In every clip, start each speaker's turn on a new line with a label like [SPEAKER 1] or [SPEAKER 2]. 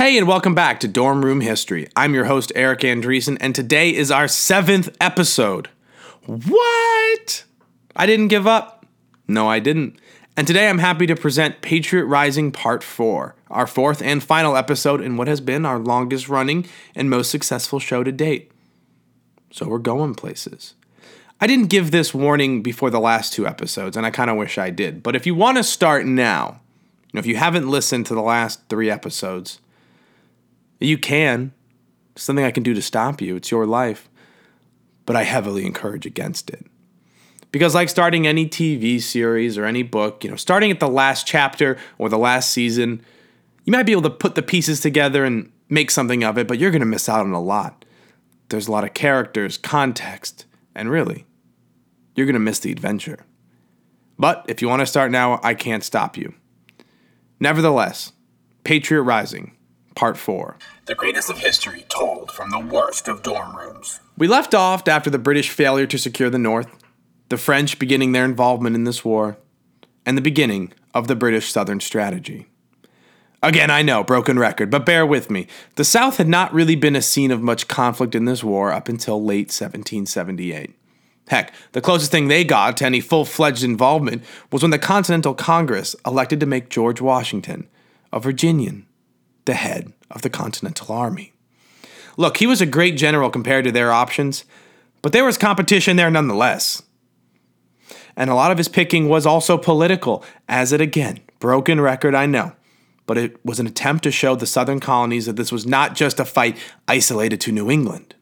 [SPEAKER 1] Hey, and welcome back to Dorm Room History. I'm your host, Eric Andreessen, and today is our seventh episode. What? I didn't give up. No, I didn't. And today I'm happy to present Patriot Rising Part 4, our fourth and final episode in what has been our longest running and most successful show to date. So we're going places. I didn't give this warning before the last two episodes, and I kind of wish I did. But if you want to start now, you know, if you haven't listened to the last three episodes, you can. Something I can do to stop you. It's your life. But I heavily encourage against it. Because, like starting any TV series or any book, you know, starting at the last chapter or the last season, you might be able to put the pieces together and make something of it, but you're going to miss out on a lot. There's a lot of characters, context, and really, you're going to miss the adventure. But if you want to start now, I can't stop you. Nevertheless, Patriot Rising, Part 4.
[SPEAKER 2] The greatest of history told from the worst of dorm rooms.
[SPEAKER 1] We left off after the British failure to secure the North, the French beginning their involvement in this war, and the beginning of the British Southern strategy. Again, I know, broken record, but bear with me. The South had not really been a scene of much conflict in this war up until late 1778. Heck, the closest thing they got to any full fledged involvement was when the Continental Congress elected to make George Washington, a Virginian, the head of the Continental Army. Look, he was a great general compared to their options, but there was competition there nonetheless. And a lot of his picking was also political, as it again, broken record, I know, but it was an attempt to show the southern colonies that this was not just a fight isolated to New England.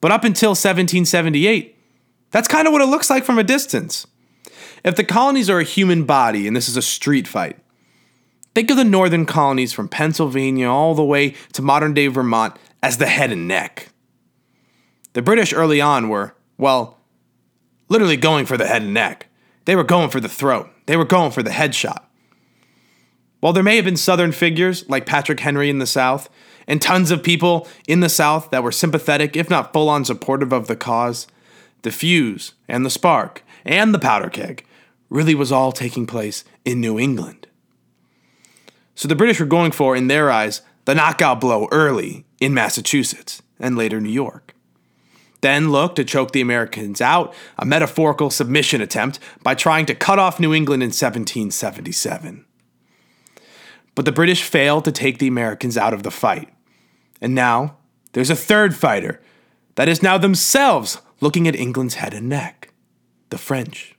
[SPEAKER 1] But up until 1778, that's kind of what it looks like from a distance. If the colonies are a human body and this is a street fight, think of the northern colonies from Pennsylvania all the way to modern day Vermont as the head and neck. The British early on were, well, literally going for the head and neck. They were going for the throat, they were going for the headshot. While there may have been Southern figures like Patrick Henry in the South, and tons of people in the South that were sympathetic, if not full on supportive of the cause, the fuse and the spark and the powder keg really was all taking place in New England. So the British were going for, in their eyes, the knockout blow early in Massachusetts and later New York. Then look to choke the Americans out, a metaphorical submission attempt by trying to cut off New England in 1777. But the British failed to take the Americans out of the fight. And now there's a third fighter that is now themselves looking at England's head and neck the French.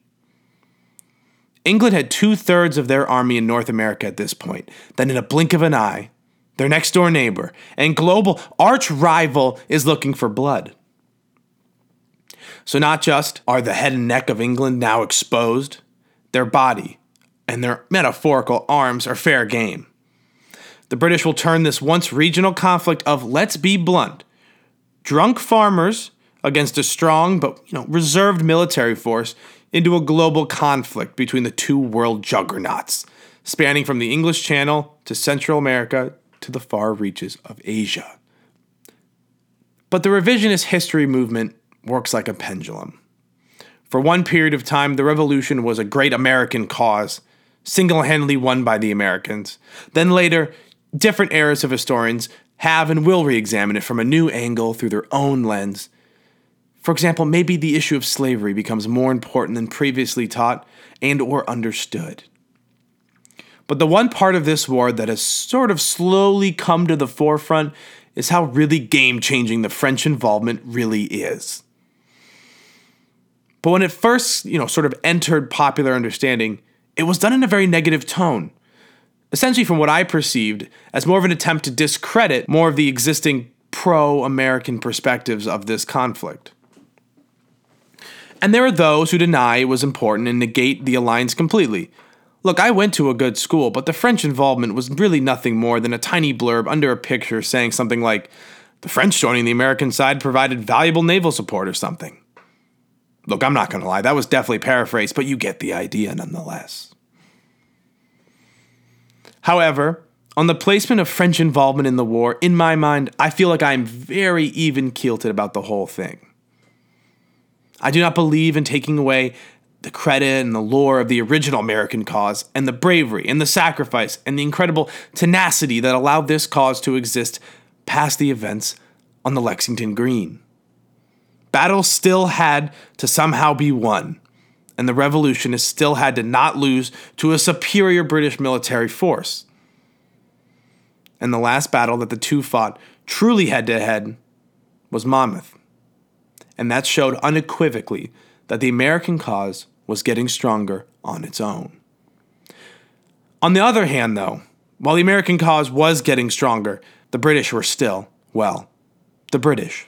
[SPEAKER 1] England had two thirds of their army in North America at this point. Then, in a blink of an eye, their next door neighbor and global arch rival is looking for blood. So, not just are the head and neck of England now exposed, their body and their metaphorical arms are fair game. The British will turn this once regional conflict of, let's be blunt, drunk farmers against a strong but you know, reserved military force into a global conflict between the two world juggernauts, spanning from the English Channel to Central America to the far reaches of Asia. But the revisionist history movement works like a pendulum. For one period of time, the revolution was a great American cause single handedly won by the Americans. Then later, different eras of historians have and will re examine it from a new angle through their own lens. For example, maybe the issue of slavery becomes more important than previously taught and or understood. But the one part of this war that has sort of slowly come to the forefront is how really game changing the French involvement really is. But when it first, you know, sort of entered popular understanding, it was done in a very negative tone. Essentially, from what I perceived, as more of an attempt to discredit more of the existing pro American perspectives of this conflict. And there are those who deny it was important and negate the alliance completely. Look, I went to a good school, but the French involvement was really nothing more than a tiny blurb under a picture saying something like, the French joining the American side provided valuable naval support or something. Look, I'm not going to lie, that was definitely paraphrased, but you get the idea nonetheless. However, on the placement of French involvement in the war, in my mind, I feel like I'm very even keeled about the whole thing. I do not believe in taking away the credit and the lore of the original American cause, and the bravery and the sacrifice and the incredible tenacity that allowed this cause to exist past the events on the Lexington Green. Battles still had to somehow be won, and the revolutionists still had to not lose to a superior British military force. And the last battle that the two fought truly head to head was Monmouth. And that showed unequivocally that the American cause was getting stronger on its own. On the other hand, though, while the American cause was getting stronger, the British were still, well, the British.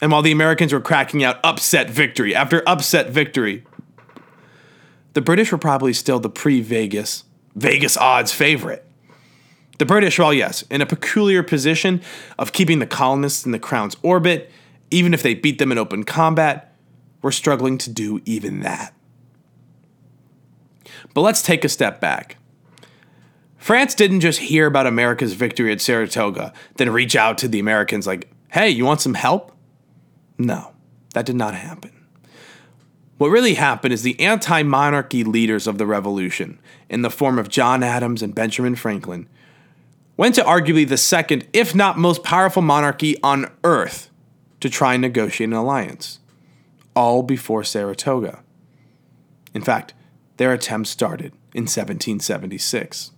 [SPEAKER 1] And while the Americans were cracking out upset victory after upset victory, the British were probably still the pre Vegas, Vegas odds favorite. The British, well, yes, in a peculiar position of keeping the colonists in the crown's orbit, even if they beat them in open combat, we're struggling to do even that. But let's take a step back. France didn't just hear about America's victory at Saratoga, then reach out to the Americans like, hey, you want some help? No, that did not happen. What really happened is the anti monarchy leaders of the revolution, in the form of John Adams and Benjamin Franklin, went to arguably the second, if not most powerful monarchy on earth to try and negotiate an alliance, all before Saratoga. In fact, their attempt started in 1776.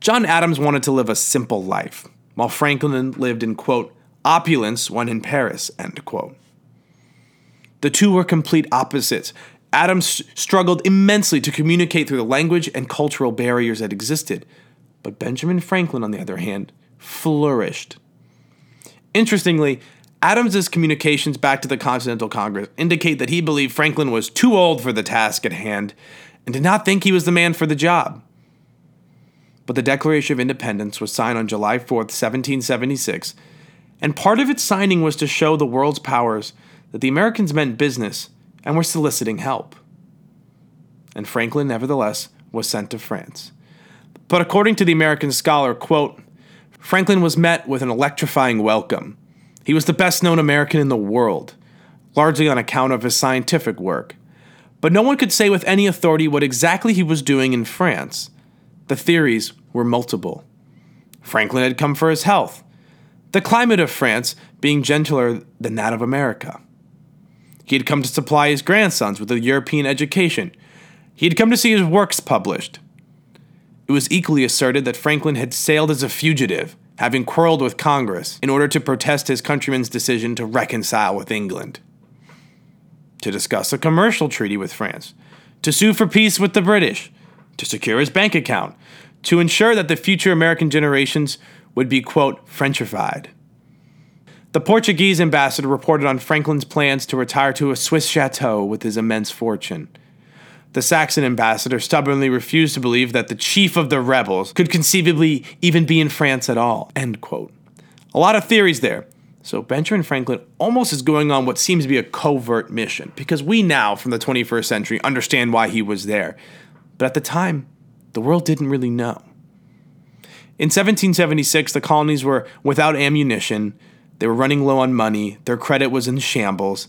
[SPEAKER 1] John Adams wanted to live a simple life, while Franklin lived in, quote, opulence when in Paris, end quote. The two were complete opposites. Adams struggled immensely to communicate through the language and cultural barriers that existed, but Benjamin Franklin, on the other hand, flourished. Interestingly, Adams's communications back to the Continental Congress indicate that he believed Franklin was too old for the task at hand and did not think he was the man for the job but the Declaration of Independence was signed on July 4, 1776, and part of its signing was to show the world's powers that the Americans meant business and were soliciting help. And Franklin, nevertheless, was sent to France. But according to the American scholar, quote, Franklin was met with an electrifying welcome. He was the best known American in the world, largely on account of his scientific work. But no one could say with any authority what exactly he was doing in France the theories were multiple. Franklin had come for his health, the climate of France being gentler than that of America. He had come to supply his grandsons with a European education. He had come to see his works published. It was equally asserted that Franklin had sailed as a fugitive, having quarreled with Congress, in order to protest his countrymen's decision to reconcile with England. To discuss a commercial treaty with France, to sue for peace with the British, to secure his bank account, to ensure that the future American generations would be, quote, Frenchified. The Portuguese ambassador reported on Franklin's plans to retire to a Swiss chateau with his immense fortune. The Saxon ambassador stubbornly refused to believe that the chief of the rebels could conceivably even be in France at all. End quote. A lot of theories there. So Benjamin Franklin almost is going on what seems to be a covert mission, because we now, from the 21st century, understand why he was there. But at the time, the world didn't really know. In 1776, the colonies were without ammunition, they were running low on money, their credit was in shambles.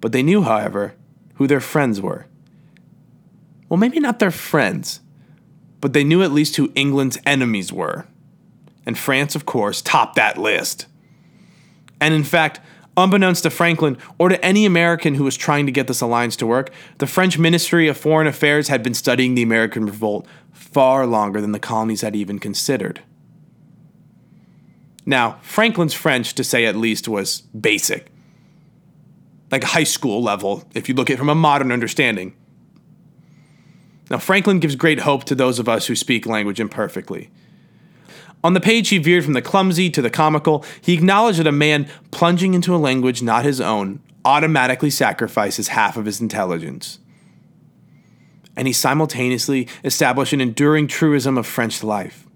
[SPEAKER 1] But they knew, however, who their friends were. Well, maybe not their friends, but they knew at least who England's enemies were. And France, of course, topped that list. And in fact, Unbeknownst to Franklin or to any American who was trying to get this alliance to work, the French Ministry of Foreign Affairs had been studying the American revolt far longer than the colonies had even considered. Now, Franklin's French, to say at least, was basic. Like high school level, if you look at it from a modern understanding. Now, Franklin gives great hope to those of us who speak language imperfectly. On the page, he veered from the clumsy to the comical. He acknowledged that a man plunging into a language not his own automatically sacrifices half of his intelligence. And he simultaneously established an enduring truism of French life.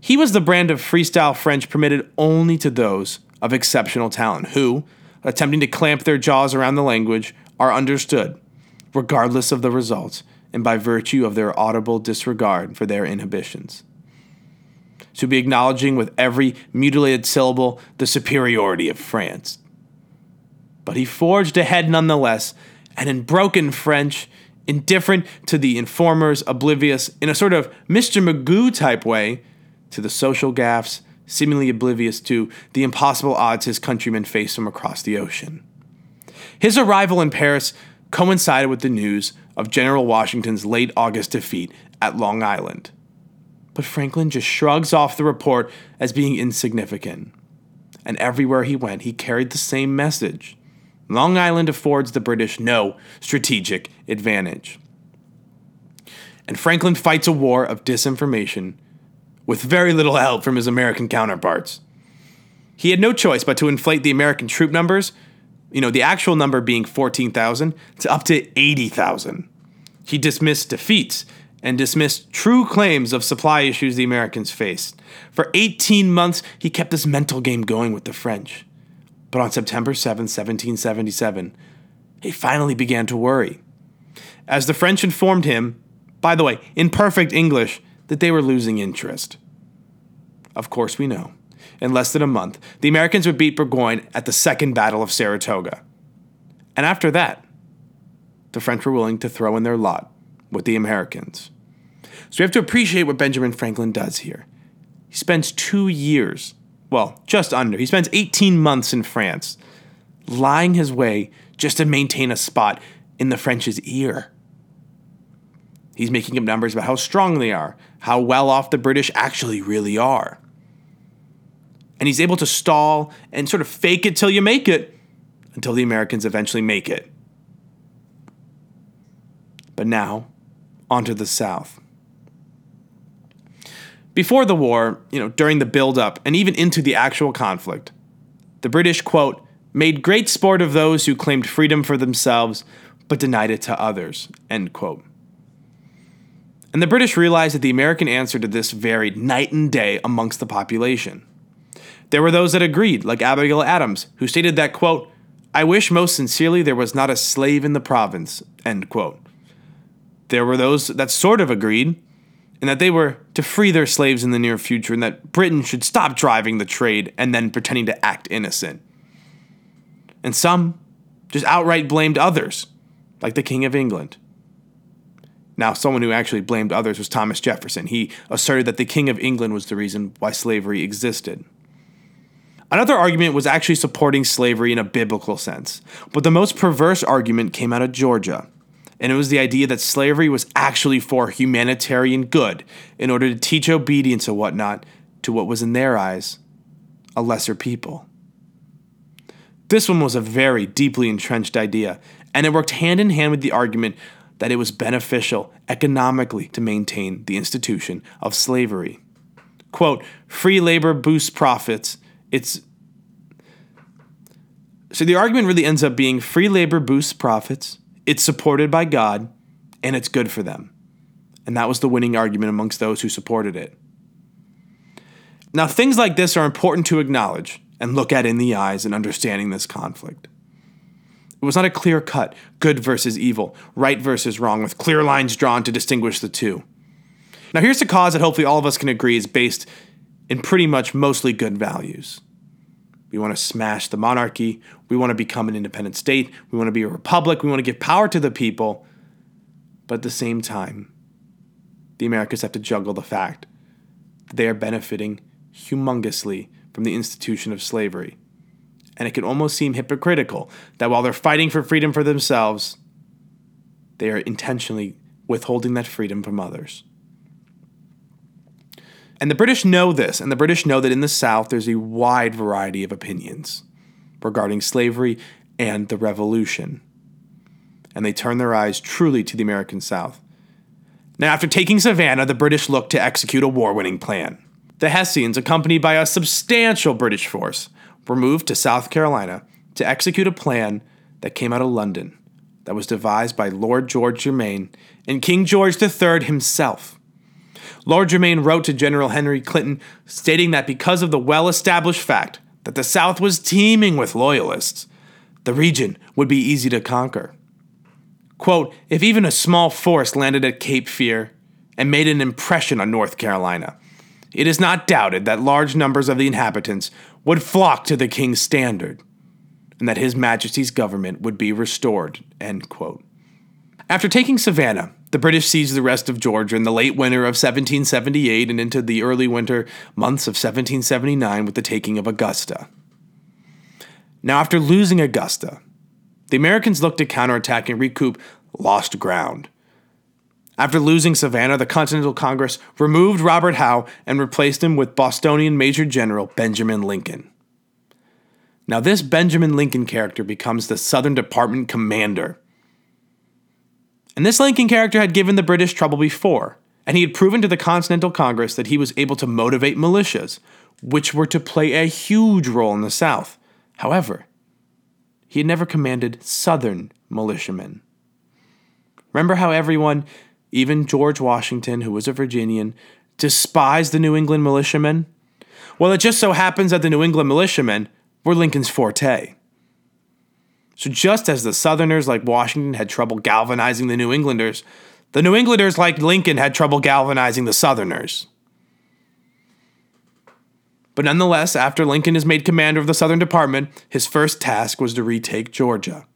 [SPEAKER 1] He was the brand of freestyle French permitted only to those of exceptional talent who, attempting to clamp their jaws around the language, are understood, regardless of the results, and by virtue of their audible disregard for their inhibitions to be acknowledging with every mutilated syllable the superiority of France. But he forged ahead nonetheless, and in broken French, indifferent to the informers, oblivious, in a sort of Mr. Magoo type way, to the social gaffes, seemingly oblivious to the impossible odds his countrymen faced from across the ocean. His arrival in Paris coincided with the news of General Washington's late August defeat at Long Island. But Franklin just shrugs off the report as being insignificant. And everywhere he went, he carried the same message Long Island affords the British no strategic advantage. And Franklin fights a war of disinformation with very little help from his American counterparts. He had no choice but to inflate the American troop numbers, you know, the actual number being 14,000, to up to 80,000. He dismissed defeats and dismissed true claims of supply issues the Americans faced. For 18 months, he kept this mental game going with the French. But on September 7, 1777, he finally began to worry. As the French informed him, by the way, in perfect English, that they were losing interest. Of course, we know. In less than a month, the Americans would beat Burgoyne at the Second Battle of Saratoga. And after that, the French were willing to throw in their lot with the Americans. So we have to appreciate what Benjamin Franklin does here. He spends two years well, just under. He spends 18 months in France, lying his way just to maintain a spot in the French's ear. He's making up numbers about how strong they are, how well off the British actually really are. And he's able to stall and sort of fake it till you make it until the Americans eventually make it. But now, onto the South. Before the war, you know, during the build-up and even into the actual conflict, the British, quote, made great sport of those who claimed freedom for themselves but denied it to others, end quote. And the British realized that the American answer to this varied night and day amongst the population. There were those that agreed, like Abigail Adams, who stated that, quote, I wish most sincerely there was not a slave in the province, end quote. There were those that sort of agreed, and that they were to free their slaves in the near future, and that Britain should stop driving the trade and then pretending to act innocent. And some just outright blamed others, like the King of England. Now, someone who actually blamed others was Thomas Jefferson. He asserted that the King of England was the reason why slavery existed. Another argument was actually supporting slavery in a biblical sense, but the most perverse argument came out of Georgia and it was the idea that slavery was actually for humanitarian good in order to teach obedience and whatnot to what was in their eyes a lesser people. This one was a very deeply entrenched idea, and it worked hand in hand with the argument that it was beneficial economically to maintain the institution of slavery. Quote, free labor boosts profits. It's so the argument really ends up being free labor boosts profits, it's supported by God, and it's good for them. And that was the winning argument amongst those who supported it. Now, things like this are important to acknowledge and look at in the eyes in understanding this conflict. It was not a clear cut, good versus evil, right versus wrong, with clear lines drawn to distinguish the two. Now, here's a cause that hopefully all of us can agree is based in pretty much mostly good values. We want to smash the monarchy. We want to become an independent state. We want to be a republic. We want to give power to the people. But at the same time, the Americans have to juggle the fact that they are benefiting humongously from the institution of slavery. And it can almost seem hypocritical that while they're fighting for freedom for themselves, they are intentionally withholding that freedom from others. And the British know this, and the British know that in the South there's a wide variety of opinions regarding slavery and the Revolution. And they turn their eyes truly to the American South. Now, after taking Savannah, the British looked to execute a war winning plan. The Hessians, accompanied by a substantial British force, were moved to South Carolina to execute a plan that came out of London, that was devised by Lord George Germain and King George III himself. Lord Germain wrote to General Henry Clinton stating that because of the well established fact that the South was teeming with loyalists, the region would be easy to conquer. Quote, if even a small force landed at Cape Fear and made an impression on North Carolina, it is not doubted that large numbers of the inhabitants would flock to the king's standard. and that His Majesty's government would be restored. End quote. After taking Savannah, the British seized the rest of Georgia in the late winter of 1778 and into the early winter months of 1779 with the taking of Augusta. Now, after losing Augusta, the Americans looked to counterattack and recoup lost ground. After losing Savannah, the Continental Congress removed Robert Howe and replaced him with Bostonian Major General Benjamin Lincoln. Now, this Benjamin Lincoln character becomes the Southern Department commander. And this Lincoln character had given the British trouble before, and he had proven to the Continental Congress that he was able to motivate militias, which were to play a huge role in the South. However, he had never commanded Southern militiamen. Remember how everyone, even George Washington, who was a Virginian, despised the New England militiamen? Well, it just so happens that the New England militiamen were Lincoln's forte. So, just as the Southerners like Washington had trouble galvanizing the New Englanders, the New Englanders like Lincoln had trouble galvanizing the Southerners. But nonetheless, after Lincoln is made commander of the Southern Department, his first task was to retake Georgia.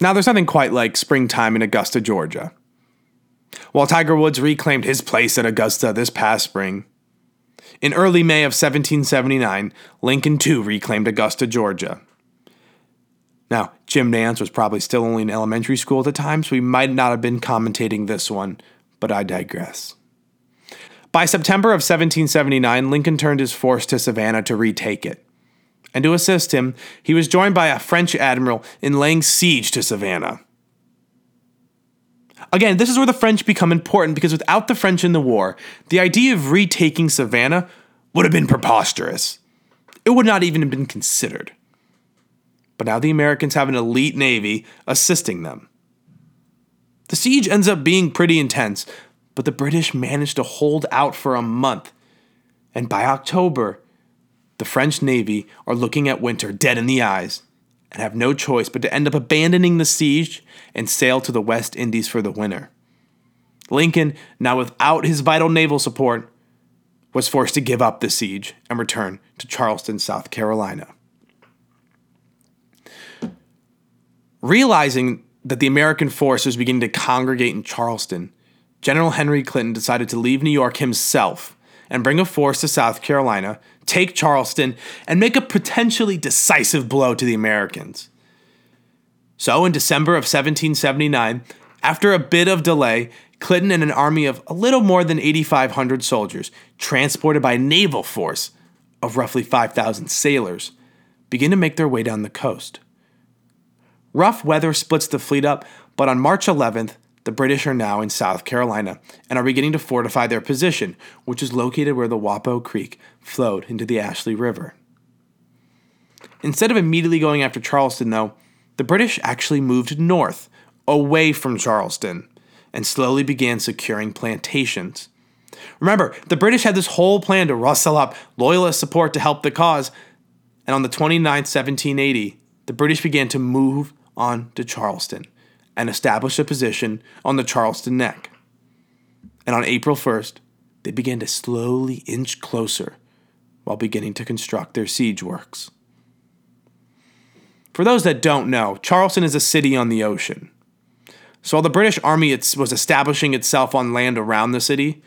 [SPEAKER 1] Now, there's nothing quite like springtime in Augusta, Georgia. While Tiger Woods reclaimed his place at Augusta this past spring, in early May of 1779, Lincoln too reclaimed Augusta, Georgia. Now, Jim Nantz was probably still only in elementary school at the time, so he might not have been commentating this one, but I digress. By September of 1779, Lincoln turned his force to Savannah to retake it. And to assist him, he was joined by a French admiral in laying siege to Savannah. Again, this is where the French become important because without the French in the war, the idea of retaking Savannah would have been preposterous. It would not even have been considered. But now the Americans have an elite navy assisting them. The siege ends up being pretty intense, but the British manage to hold out for a month. And by October, the French Navy are looking at winter dead in the eyes and have no choice but to end up abandoning the siege and sail to the West Indies for the winter. Lincoln, now without his vital naval support, was forced to give up the siege and return to Charleston, South Carolina. Realizing that the American force was beginning to congregate in Charleston, General Henry Clinton decided to leave New York himself and bring a force to South Carolina, take Charleston, and make a potentially decisive blow to the Americans. So, in December of 1779, after a bit of delay, Clinton and an army of a little more than 8,500 soldiers, transported by a naval force of roughly 5,000 sailors, begin to make their way down the coast. Rough weather splits the fleet up, but on March 11th, the British are now in South Carolina and are beginning to fortify their position, which is located where the Wappoo Creek flowed into the Ashley River. Instead of immediately going after Charleston, though, the British actually moved north, away from Charleston, and slowly began securing plantations. Remember, the British had this whole plan to rustle up loyalist support to help the cause, and on the 29th, 1780, the British began to move on to Charleston and established a position on the Charleston Neck. And on April 1st, they began to slowly inch closer while beginning to construct their siege works. For those that don't know, Charleston is a city on the ocean. So while the British Army was establishing itself on land around the city,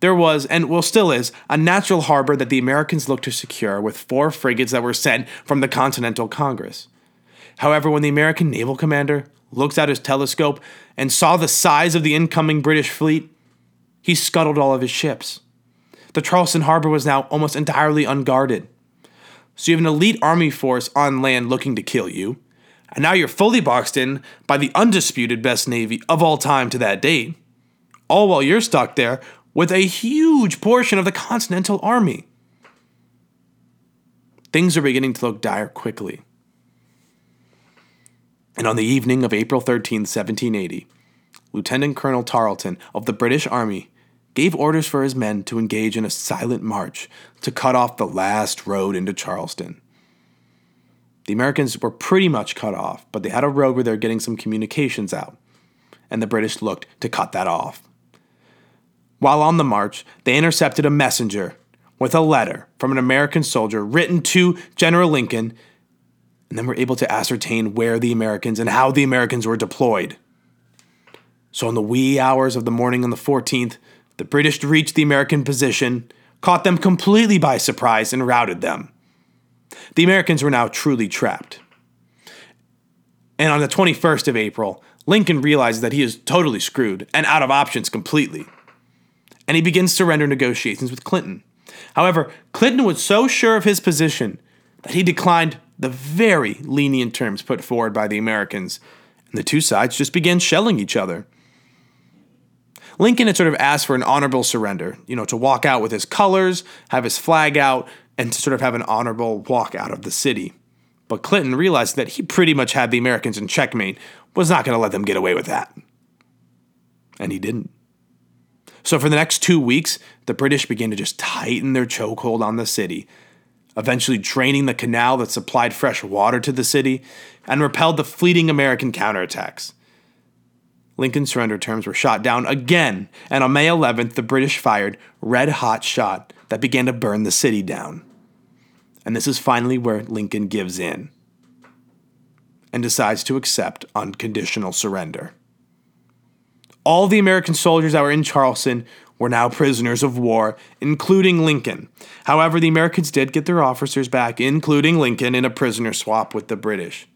[SPEAKER 1] there was, and well still is, a natural harbor that the Americans looked to secure with four frigates that were sent from the Continental Congress. However, when the American naval commander looked out his telescope and saw the size of the incoming British fleet, he scuttled all of his ships. The Charleston harbor was now almost entirely unguarded. So you have an elite army force on land looking to kill you, and now you're fully boxed in by the undisputed best navy of all time to that date, all while you're stuck there with a huge portion of the Continental Army. Things are beginning to look dire quickly. And on the evening of April 13, 1780, Lieutenant Colonel Tarleton of the British Army gave orders for his men to engage in a silent march to cut off the last road into Charleston. The Americans were pretty much cut off, but they had a road where they were getting some communications out, and the British looked to cut that off. While on the march, they intercepted a messenger with a letter from an American soldier written to General Lincoln and then were able to ascertain where the Americans and how the Americans were deployed. So, in the wee hours of the morning on the 14th, the British reached the American position, caught them completely by surprise, and routed them. The Americans were now truly trapped. And on the 21st of April, Lincoln realizes that he is totally screwed and out of options completely. And he begins surrender negotiations with Clinton. However, Clinton was so sure of his position that he declined the very lenient terms put forward by the Americans, and the two sides just began shelling each other. Lincoln had sort of asked for an honorable surrender, you know, to walk out with his colors, have his flag out, and to sort of have an honorable walk out of the city. But Clinton realized that he pretty much had the Americans in checkmate, was not going to let them get away with that. And he didn't. So for the next two weeks, the British began to just tighten their chokehold on the city, eventually draining the canal that supplied fresh water to the city and repelled the fleeting American counterattacks. Lincoln's surrender terms were shot down again, and on May 11th, the British fired red hot shot that began to burn the city down. And this is finally where Lincoln gives in and decides to accept unconditional surrender. All the American soldiers that were in Charleston were now prisoners of war, including Lincoln. However, the Americans did get their officers back, including Lincoln, in a prisoner swap with the British.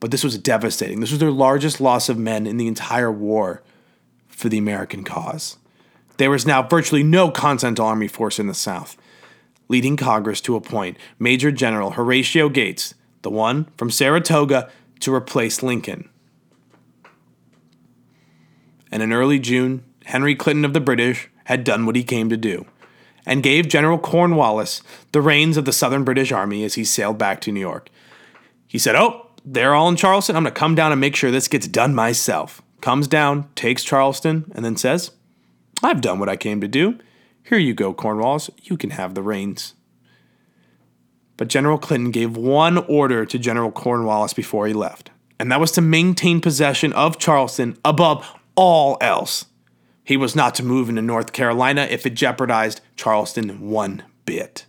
[SPEAKER 1] But this was devastating. This was their largest loss of men in the entire war for the American cause. There was now virtually no Continental Army force in the South, leading Congress to appoint Major General Horatio Gates, the one from Saratoga, to replace Lincoln. And in early June, Henry Clinton of the British had done what he came to do and gave General Cornwallis the reins of the Southern British Army as he sailed back to New York. He said, Oh, they're all in Charleston. I'm going to come down and make sure this gets done myself. Comes down, takes Charleston, and then says, I've done what I came to do. Here you go, Cornwallis. You can have the reins. But General Clinton gave one order to General Cornwallis before he left, and that was to maintain possession of Charleston above all else. He was not to move into North Carolina if it jeopardized Charleston one bit.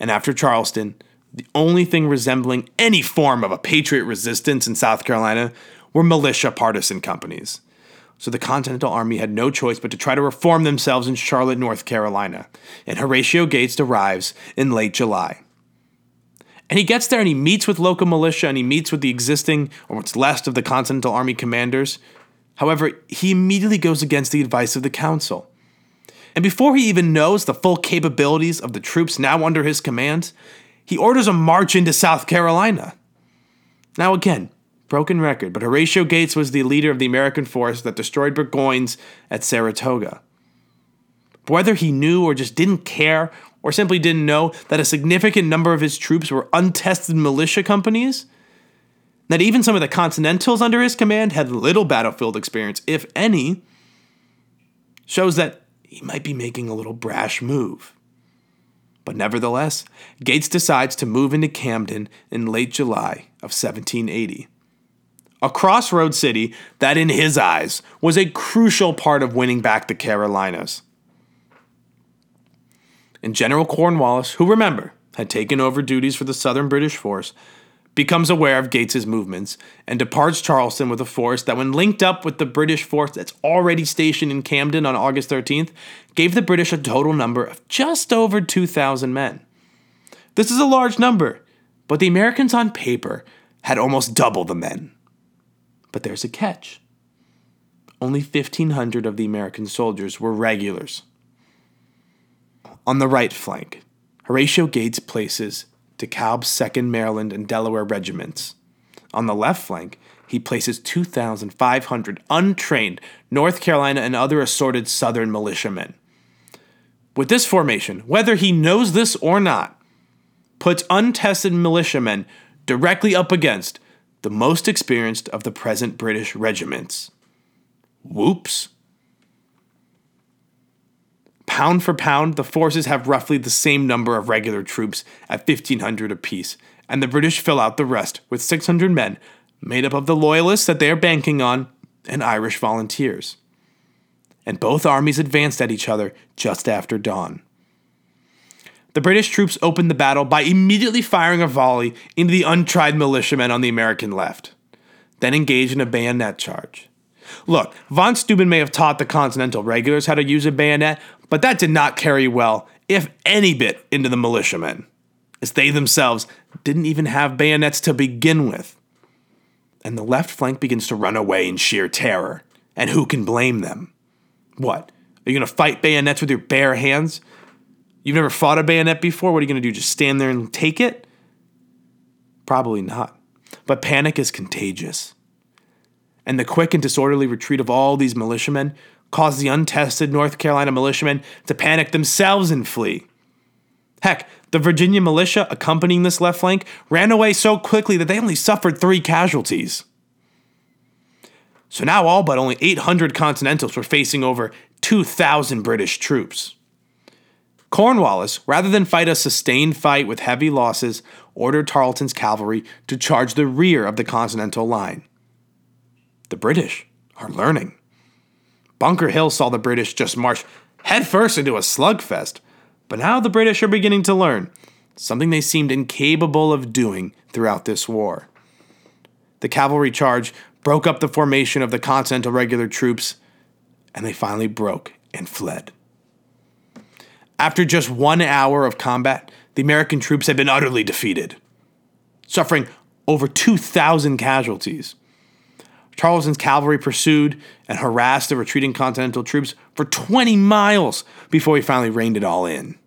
[SPEAKER 1] And after Charleston, the only thing resembling any form of a patriot resistance in South Carolina were militia partisan companies. So the Continental Army had no choice but to try to reform themselves in Charlotte, North Carolina. And Horatio Gates arrives in late July. And he gets there and he meets with local militia and he meets with the existing, or what's left of the Continental Army commanders, However, he immediately goes against the advice of the council. And before he even knows the full capabilities of the troops now under his command, he orders a march into South Carolina. Now, again, broken record, but Horatio Gates was the leader of the American force that destroyed Burgoyne's at Saratoga. Whether he knew or just didn't care, or simply didn't know that a significant number of his troops were untested militia companies, that even some of the Continentals under his command had little battlefield experience, if any, shows that he might be making a little brash move. But nevertheless, Gates decides to move into Camden in late July of 1780. A crossroad city that, in his eyes, was a crucial part of winning back the Carolinas. And General Cornwallis, who remember, had taken over duties for the Southern British force, becomes aware of Gates's movements and departs Charleston with a force that, when linked up with the British force that's already stationed in Camden on August 13th, gave the British a total number of just over 2,000 men. This is a large number, but the Americans on paper had almost double the men. But there's a catch. Only 1,500 of the American soldiers were regulars. On the right flank, Horatio Gates places DeKalb's 2nd Maryland and Delaware regiments. On the left flank, he places 2,500 untrained North Carolina and other assorted Southern militiamen. With this formation, whether he knows this or not, puts untested militiamen directly up against the most experienced of the present British regiments. Whoops. Pound for pound, the forces have roughly the same number of regular troops at 1,500 apiece, and the British fill out the rest with 600 men made up of the Loyalists that they are banking on and Irish volunteers. And both armies advanced at each other just after dawn. the British troops opened the battle by immediately firing a volley into the untried militiamen on the American left, then engaged in a bayonet charge. Look, von Steuben may have taught the Continental regulars how to use a bayonet, but that did not carry well, if any bit, into the militiamen, as they themselves didn't even have bayonets to begin with. And the left flank begins to run away in sheer terror. And who can blame them? What? Are you going to fight bayonets with your bare hands? You've never fought a bayonet before? What are you going to do? Just stand there and take it? Probably not. But panic is contagious. And the quick and disorderly retreat of all these militiamen caused the untested North Carolina militiamen to panic themselves and flee. Heck, the Virginia militia accompanying this left flank ran away so quickly that they only suffered three casualties. So now all but only 800 Continentals were facing over 2,000 British troops. Cornwallis, rather than fight a sustained fight with heavy losses, ordered Tarleton's cavalry to charge the rear of the Continental line. The British are learning. Bunker Hill saw the British just march headfirst into a slugfest, but now the British are beginning to learn, something they seemed incapable of doing throughout this war. The cavalry charge broke up the formation of the Continental regular troops, and they finally broke and fled. After just one hour of combat, the American troops had been utterly defeated, suffering over 2,000 casualties. Tarleton's cavalry pursued and harassed the retreating Continental troops for 20 miles before he finally reined it all in.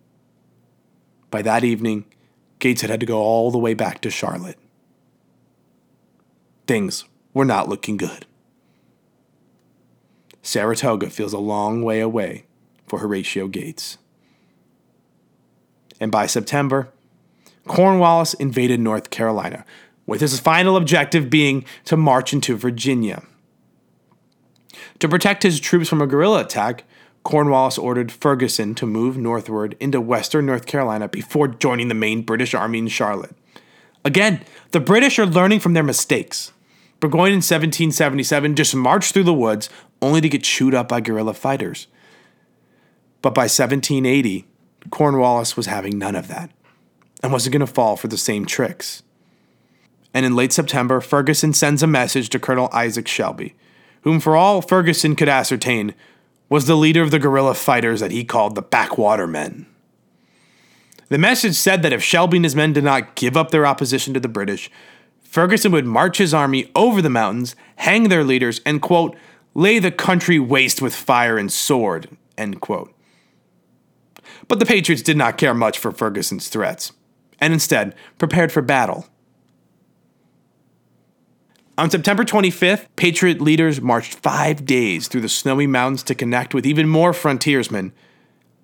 [SPEAKER 1] By that evening, Gates had had to go all the way back to Charlotte. Things were not looking good. Saratoga feels a long way away for Horatio Gates and by September, Cornwallis invaded North Carolina, with his final objective being to march into Virginia. To protect his troops from a guerrilla attack, Cornwallis ordered Ferguson to move northward into western North Carolina before joining the main British army in Charlotte. Again, the British are learning from their mistakes. Burgoyne in 1777 just marched through the woods only to get chewed up by guerrilla fighters. But by 1780, Cornwallis was having none of that and wasn't going to fall for the same tricks. And in late September, Ferguson sends a message to Colonel Isaac Shelby, whom, for all Ferguson could ascertain, was the leader of the guerrilla fighters that he called the Backwater Men. The message said that if Shelby and his men did not give up their opposition to the British, Ferguson would march his army over the mountains, hang their leaders, and, quote, lay the country waste with fire and sword, end quote. But the Patriots did not care much for Ferguson's threats, and instead prepared for battle. On September 25th, Patriot leaders marched five days through the snowy mountains to connect with even more frontiersmen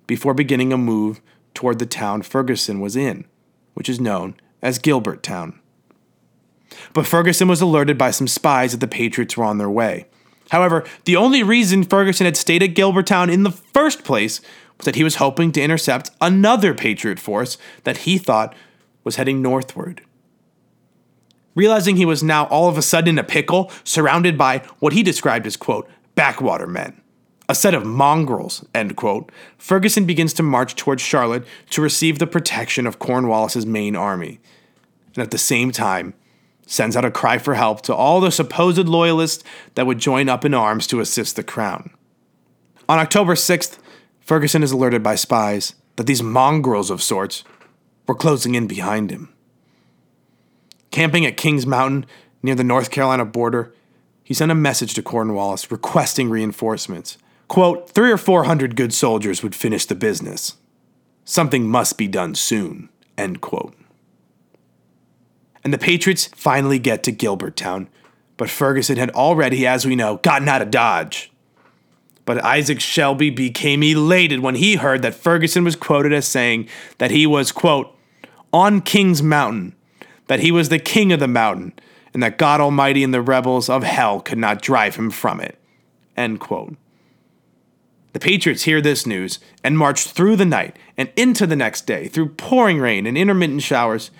[SPEAKER 1] before beginning a move toward the town Ferguson was in, which is known as Gilbert Town. But Ferguson was alerted by some spies that the Patriots were on their way. However, the only reason Ferguson had stayed at Gilberttown in the first place was that he was hoping to intercept another Patriot force that he thought was heading northward. Realizing he was now all of a sudden in a pickle, surrounded by what he described as, quote, backwater men, a set of mongrels, end quote, Ferguson begins to march towards Charlotte to receive the protection of Cornwallis's main army. And at the same time, sends out a cry for help to all the supposed loyalists that would join up in arms to assist the crown. On October 6th, Ferguson is alerted by spies that these mongrels of sorts were closing in behind him. Camping at Kings Mountain near the North Carolina border, he sent a message to Cornwallis requesting reinforcements. Quote, three or four hundred good soldiers would finish the business. Something must be done soon, end quote. And the Patriots finally get to Gilberttown, but Ferguson had already, as we know, gotten out of Dodge. But Isaac Shelby became elated when he heard that Ferguson was quoted as saying that he was, quote, on King's Mountain, that he was the king of the mountain, and that God Almighty and the rebels of hell could not drive him from it. End quote. The Patriots hear this news and march through the night and into the next day through pouring rain and intermittent showers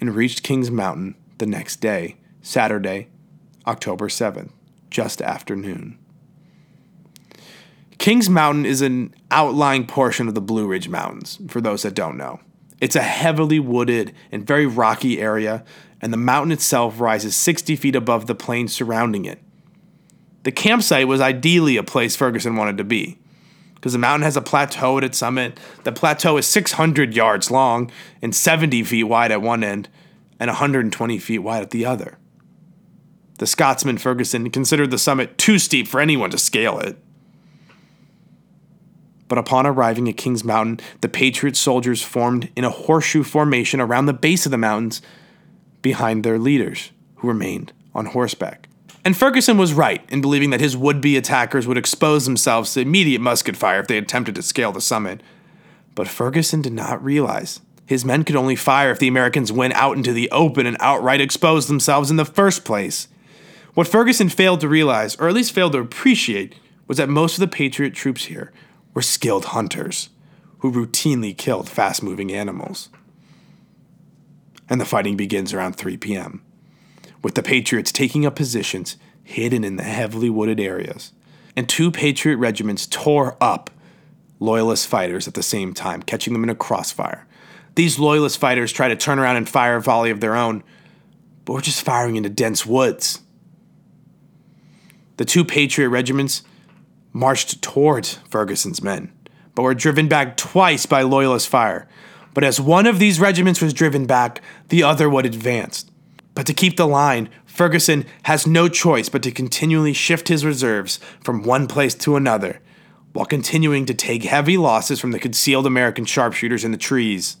[SPEAKER 1] and reached King's Mountain the next day, Saturday, October 7th, just after noon. Kings Mountain is an outlying portion of the Blue Ridge Mountains, for those that don't know. It's a heavily wooded and very rocky area, and the mountain itself rises 60 feet above the plain surrounding it. The campsite was ideally a place Ferguson wanted to be because the mountain has a plateau at its summit. The plateau is 600 yards long and 70 feet wide at one end and 120 feet wide at the other. The Scotsman Ferguson considered the summit too steep for anyone to scale it. But upon arriving at Kings Mountain, the Patriot soldiers formed in a horseshoe formation around the base of the mountains behind their leaders, who remained on horseback. And Ferguson was right in believing that his would be attackers would expose themselves to immediate musket fire if they attempted to scale the summit. But Ferguson did not realize his men could only fire if the Americans went out into the open and outright exposed themselves in the first place. What Ferguson failed to realize, or at least failed to appreciate, was that most of the Patriot troops here were skilled hunters who routinely killed fast moving animals. And the fighting begins around 3 p.m with the Patriots taking up positions hidden in the heavily wooded areas. And two Patriot regiments tore up Loyalist fighters at the same time, catching them in a crossfire. These Loyalist fighters try to turn around and fire a volley of their own, but we're just firing into dense woods. The two Patriot regiments marched toward Ferguson's men, but were driven back twice by Loyalist fire. But as one of these regiments was driven back, the other would advance. But to keep the line, Ferguson has no choice but to continually shift his reserves from one place to another, while continuing to take heavy losses from the concealed American sharpshooters in the trees.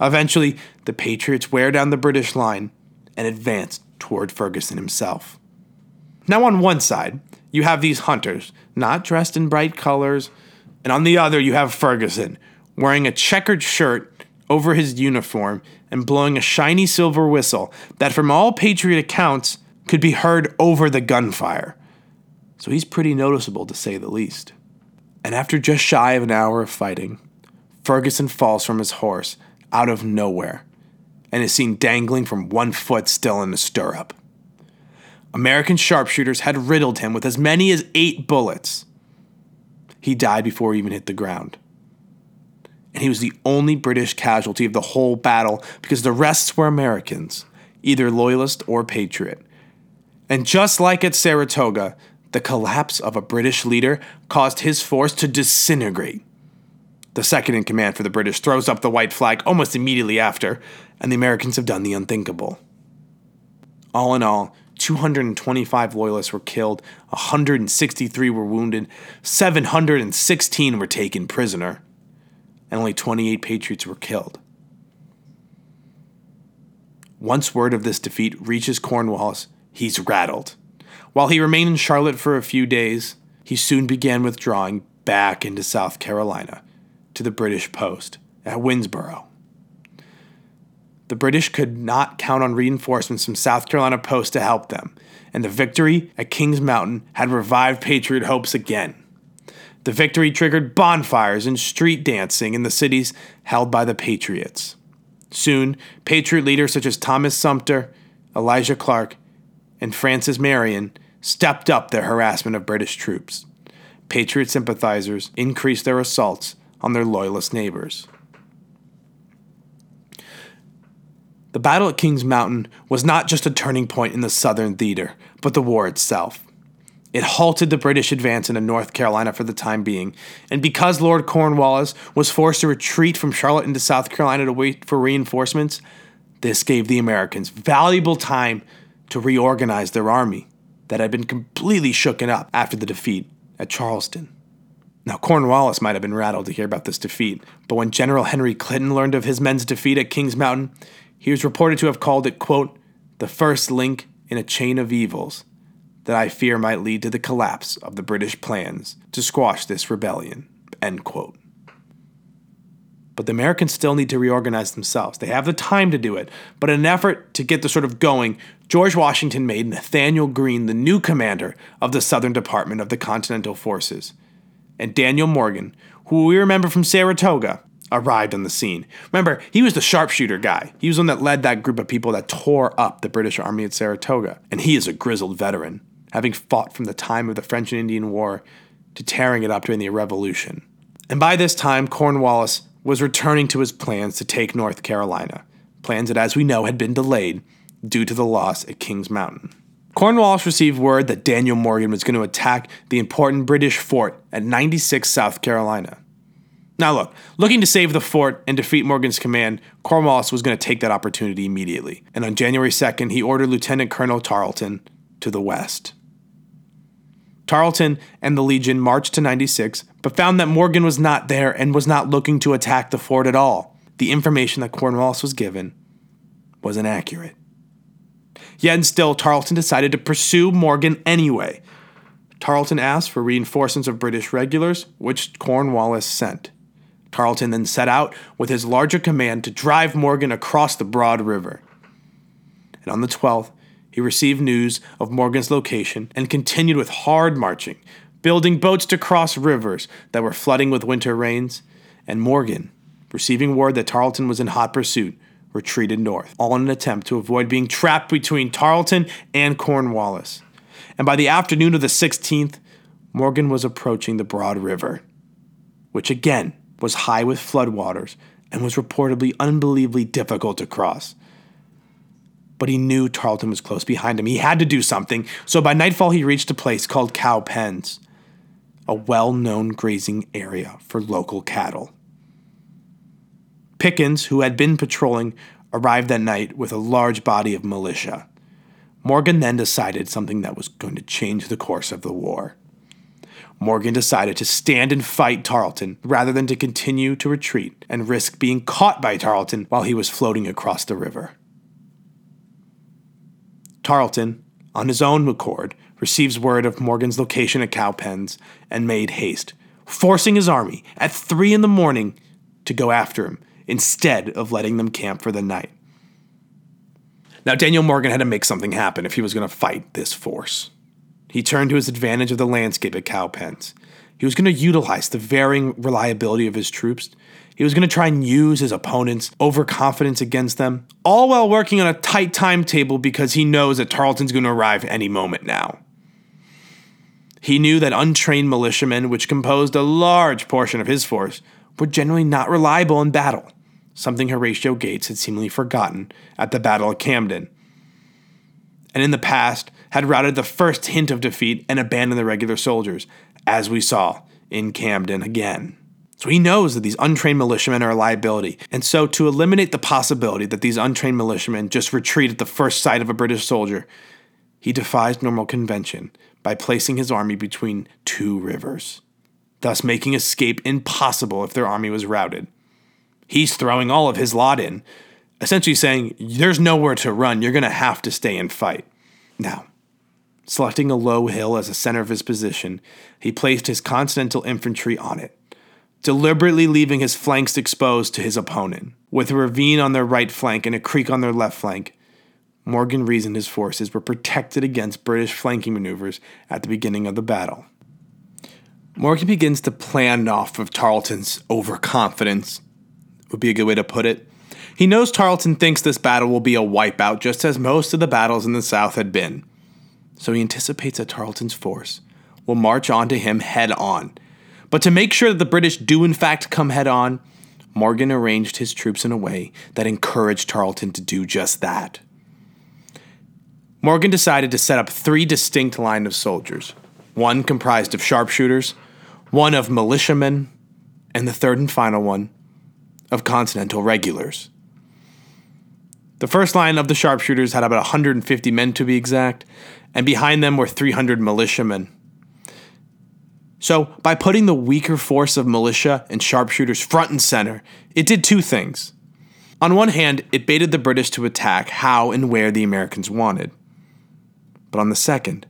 [SPEAKER 1] Eventually, the Patriots wear down the British line and advance toward Ferguson himself. Now, on one side, you have these hunters, not dressed in bright colors, and on the other, you have Ferguson, wearing a checkered shirt over his uniform and blowing a shiny silver whistle that, from all Patriot accounts, could be heard over the gunfire. So he's pretty noticeable to say the least. And after just shy of an hour of fighting, Ferguson falls from his horse out of nowhere and is seen dangling from one foot still in the stirrup. American sharpshooters had riddled him with as many as eight bullets. He died before he even hit the ground and he was the only British casualty of the whole battle because the rest were Americans, either loyalist or patriot. And just like at Saratoga, the collapse of a British leader caused his force to disintegrate. The second in command for the British throws up the white flag almost immediately after, and the Americans have done the unthinkable. All in all, 225 loyalists were killed, 163 were wounded, 716 were taken prisoner and only 28 Patriots were killed. Once word of this defeat reaches Cornwallis, he's rattled. While he remained in Charlotte for a few days, he soon began withdrawing back into South Carolina to the British post at Winnsboro. The British could not count on reinforcements from South Carolina Post to help them, and the victory at Kings Mountain had revived Patriot hopes again. The victory triggered bonfires and street dancing in the cities held by the Patriots. Soon, Patriot leaders such as Thomas Sumter, Elijah Clarke, and Francis Marion stepped up their harassment of British troops. Patriot sympathizers increased their assaults on their loyalist neighbors. The battle at Kings Mountain was not just a turning point in the Southern theater, but the war itself. It halted the British advance into North Carolina for the time being, and because Lord Cornwallis was forced to retreat from Charlotte into South Carolina to wait for reinforcements, this gave the Americans valuable time to reorganize their army that had been completely shooken up after the defeat at Charleston. Now, Cornwallis might have been rattled to hear about this defeat, but when General Henry Clinton learned of his men's defeat at Kings Mountain, he was reported to have called it, quote, the first link in a chain of evils that I fear might lead to the collapse of the British plans to squash this rebellion. End quote. But the Americans still need to reorganize themselves. They have the time to do it. But in an effort to get this sort of going, George Washington made Nathanael Greene the new commander of the Southern Department of the Continental Forces. And Daniel Morgan, who we remember from Saratoga, arrived on the scene. Remember, he was the sharpshooter guy. He was one that led that group of people that tore up the British army at Saratoga. And he is a grizzled veteran having fought from the time of the French and Indian War to tearing it up during the Revolution. And by this time, Cornwallis was returning to his plans to take North Carolina, plans that, as we know, had been delayed due to the loss at Kings Mountain. Cornwallis received word that Daniel Morgan was going to attack the important British fort at 96 South Carolina. Now, look, looking to save the fort and defeat Morgan's command, Cornwallis was going to take that opportunity immediately. And on January 2nd, he ordered Lieutenant Colonel Tarleton to the west. Tarleton and the Legion marched to 96, but found that Morgan was not there and was not looking to attack the fort at all. The information that Cornwallis was given was inaccurate. Yet and still, Tarleton decided to pursue Morgan anyway. Tarleton asked for reinforcements of British regulars, which Cornwallis sent. Tarleton then set out with his larger command to drive Morgan across the Broad River. And on the 12th, he received news of Morgan's location and continued with hard marching, building boats to cross rivers that were flooding with winter rains. And Morgan, receiving word that Tarleton was in hot pursuit, retreated north, all in an attempt to avoid being trapped between Tarleton and Cornwallis. And by the afternoon of the 16th, Morgan was approaching the Broad River, which again was high with floodwaters and was reportedly unbelievably difficult to cross. But he knew Tarleton was close behind him. He had to do something, so by nightfall he reached a place called Cowpens, a well known grazing area for local cattle. Pickens, who had been patrolling, arrived that night with a large body of militia. Morgan then decided something that was going to change the course of the war. Morgan decided to stand and fight Tarleton rather than to continue to retreat and risk being caught by Tarleton while he was floating across the river. Tarleton, on his own accord, receives word of Morgan's location at Cowpens and made haste, forcing his army at three in the morning to go after him instead of letting them camp for the night. Now, Daniel Morgan had to make something happen if he was going to fight this force. He turned to his advantage of the landscape at Cowpens. He was going to utilize the varying reliability of his troops. He was going to try and use his opponent's overconfidence against them, all while working on a tight timetable because he knows that Tarleton's going to arrive any moment now. He knew that untrained militiamen, which composed a large portion of his force, were generally not reliable in battle, something Horatio Gates had seemingly forgotten at the Battle of Camden. And in the past, had routed the first hint of defeat and abandoned the regular soldiers, as we saw in Camden again. So he knows that these untrained militiamen are a liability. And so, to eliminate the possibility that these untrained militiamen just retreat at the first sight of a British soldier, he defies normal convention by placing his army between two rivers, thus making escape impossible if their army was routed. He's throwing all of his lot in, essentially saying, There's nowhere to run, you're going to have to stay and fight. Now, Selecting a low hill as the center of his position, he placed his Continental infantry on it, deliberately leaving his flanks exposed to his opponent. With a ravine on their right flank and a creek on their left flank, Morgan reasoned his forces were protected against British flanking maneuvers at the beginning of the battle. Morgan begins to plan off of Tarleton's overconfidence, would be a good way to put it. He knows Tarleton thinks this battle will be a wipeout, just as most of the battles in the South had been so he anticipates that Tarleton's force will march onto him head on. But to make sure that the British do in fact come head on, Morgan arranged his troops in a way that encouraged Tarleton to do just that. Morgan decided to set up three distinct lines of soldiers one comprised of sharpshooters, one of militiamen, and the third and final one of Continental regulars. The first line of the sharpshooters had about 150 men to be exact, and behind them were 300 militiamen. So, by putting the weaker force of militia and sharpshooters front and center, it did two things. On one hand, it baited the British to attack how and where the Americans wanted. But on the second,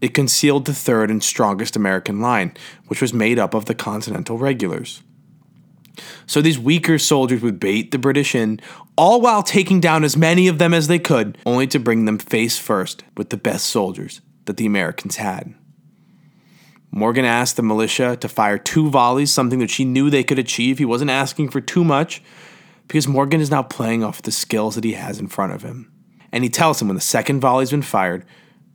[SPEAKER 1] it concealed the third and strongest American line, which was made up of the Continental regulars. So these weaker soldiers would bait the British in, all while taking down as many of them as they could, only to bring them face first with the best soldiers that the Americans had. Morgan asked the militia to fire two volleys, something that she knew they could achieve. He wasn't asking for too much because Morgan is now playing off the skills that he has in front of him. And he tells him when the second volley's been fired,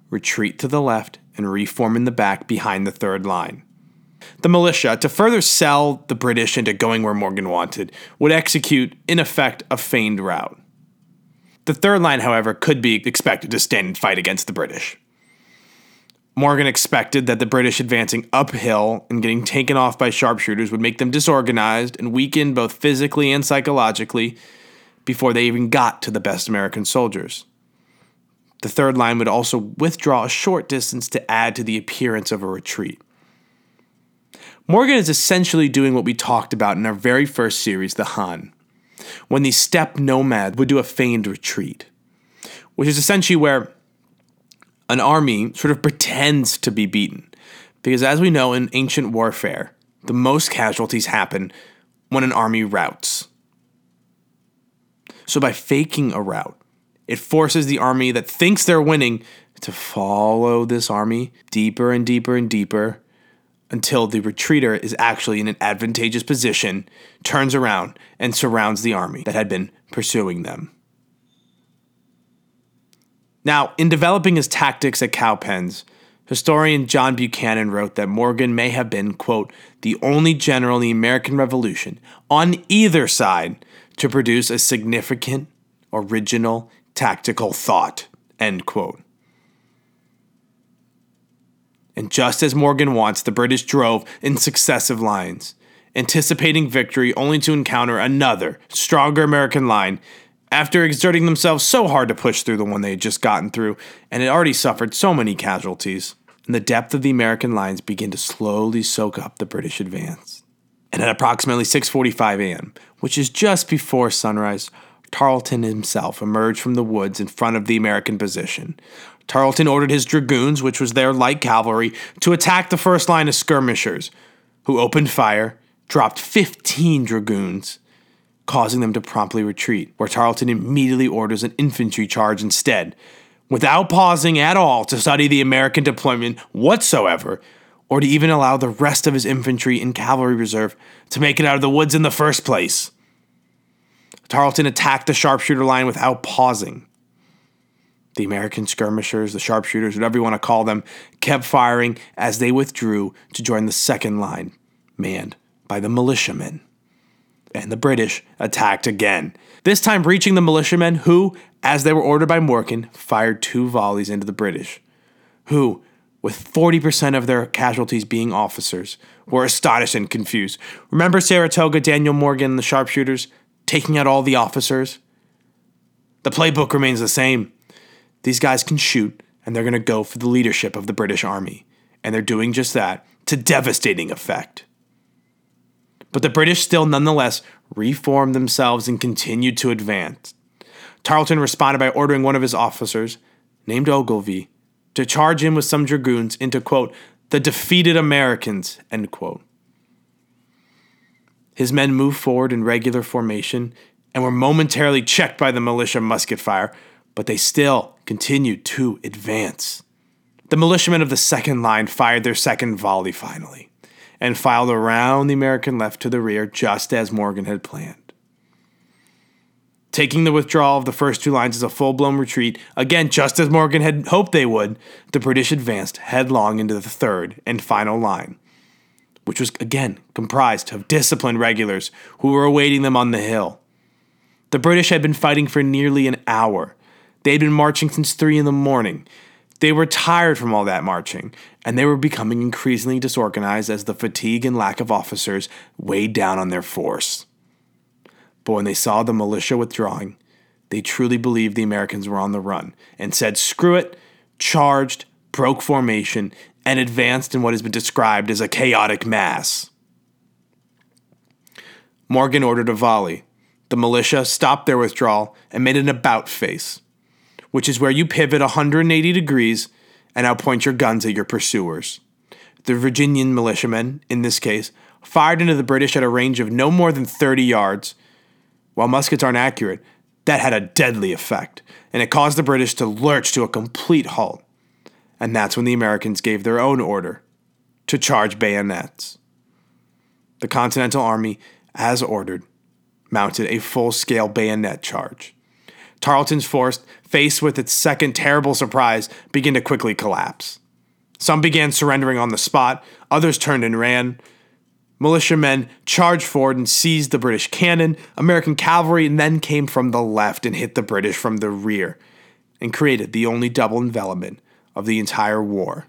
[SPEAKER 1] retreat to the left and reform in the back behind the third line. The militia, to further sell the British into going where Morgan wanted, would execute, in effect, a feigned rout. The third line, however, could be expected to stand and fight against the British. Morgan expected that the British advancing uphill and getting taken off by sharpshooters would make them disorganized and weakened both physically and psychologically before they even got to the best American soldiers. The third line would also withdraw a short distance to add to the appearance of a retreat. Morgan is essentially doing what we talked about in our very first series, The Han, when the steppe nomad would do a feigned retreat, which is essentially where an army sort of pretends to be beaten. Because as we know in ancient warfare, the most casualties happen when an army routs. So by faking a rout, it forces the army that thinks they're winning to follow this army deeper and deeper and deeper until the retreater is actually in an advantageous position, turns around, and surrounds the army that had been pursuing them. Now, in developing his tactics at Cowpens, historian John Buchanan wrote that Morgan may have been, quote, the only general in the American Revolution on either side to produce a significant, original, tactical thought, end quote. And just as Morgan wants, the British drove in successive lines, anticipating victory only to encounter another, stronger American line after exerting themselves so hard to push through the one they had just gotten through and had already suffered so many casualties, and the depth of the American lines began to slowly soak up the British advance. And at approximately 6:45 a.m., which is just before sunrise, Tarleton himself emerged from the woods in front of the American position. Tarleton ordered his dragoons, which was their light cavalry, to attack the first line of skirmishers, who opened fire, dropped 15 dragoons, causing them to promptly retreat, where Tarleton immediately orders an infantry charge instead, without pausing at all to study the American deployment whatsoever, or to even allow the rest of his infantry and cavalry reserve to make it out of the woods in the first place. Tarleton attacked the sharpshooter line without pausing. The American skirmishers, the sharpshooters, whatever you want to call them, kept firing as they withdrew to join the second line, manned by the militiamen and the British attacked again, this time reaching the militiamen who, as they were ordered by Morgan, fired two volleys into the British, who, with 40% of their casualties being officers, were astonished and confused. Remember Saratoga, Daniel Morgan, and the sharpshooters taking out all the officers? The playbook remains the same. These guys can shoot, and they're going to go for the leadership of the British Army. And they're doing just that to devastating effect. But the British still nonetheless reformed themselves and continued to advance. Tarleton responded by ordering one of his officers, named Ogilvy, to charge in with some dragoons into, quote, the defeated Americans, end quote. His men moved forward in regular formation and were momentarily checked by the militia musket fire, but they still continued to advance. The militiamen of the second line fired their second volley finally and filed around the American left to the rear just as Morgan had planned. Taking the withdrawal of the first two lines as a full blown retreat, again, just as Morgan had hoped they would, the British advanced headlong into the third and final line, which was again comprised of disciplined regulars who were awaiting them on the hill. The British had been fighting for nearly an hour. They had been marching since three in the morning, they were tired from all that marching, and they were becoming increasingly disorganized as the fatigue and lack of officers weighed down on their force. But when they saw the militia withdrawing, they truly believed the Americans were on the run and said, screw it, charged, broke formation, and advanced in what has been described as a chaotic mass. Morgan ordered a volley. The militia stopped their withdrawal and made an about face which is where you pivot 180 degrees and now point your guns at your pursuers. The Virginian militiamen, in this case, fired into the British at a range of no more than 30 yards. While muskets aren't accurate, that had a deadly effect, and it caused the British to lurch to a complete halt. And that's when the Americans gave their own order to charge bayonets. The Continental Army, as ordered, mounted a full scale bayonet charge. Tarleton's force, faced with its second terrible surprise, began to quickly collapse. Some began surrendering on the spot, others turned and ran. Militiamen charged forward and seized the British cannon. American cavalry then came from the left and hit the British from the rear and created the only double envelopment of the entire war.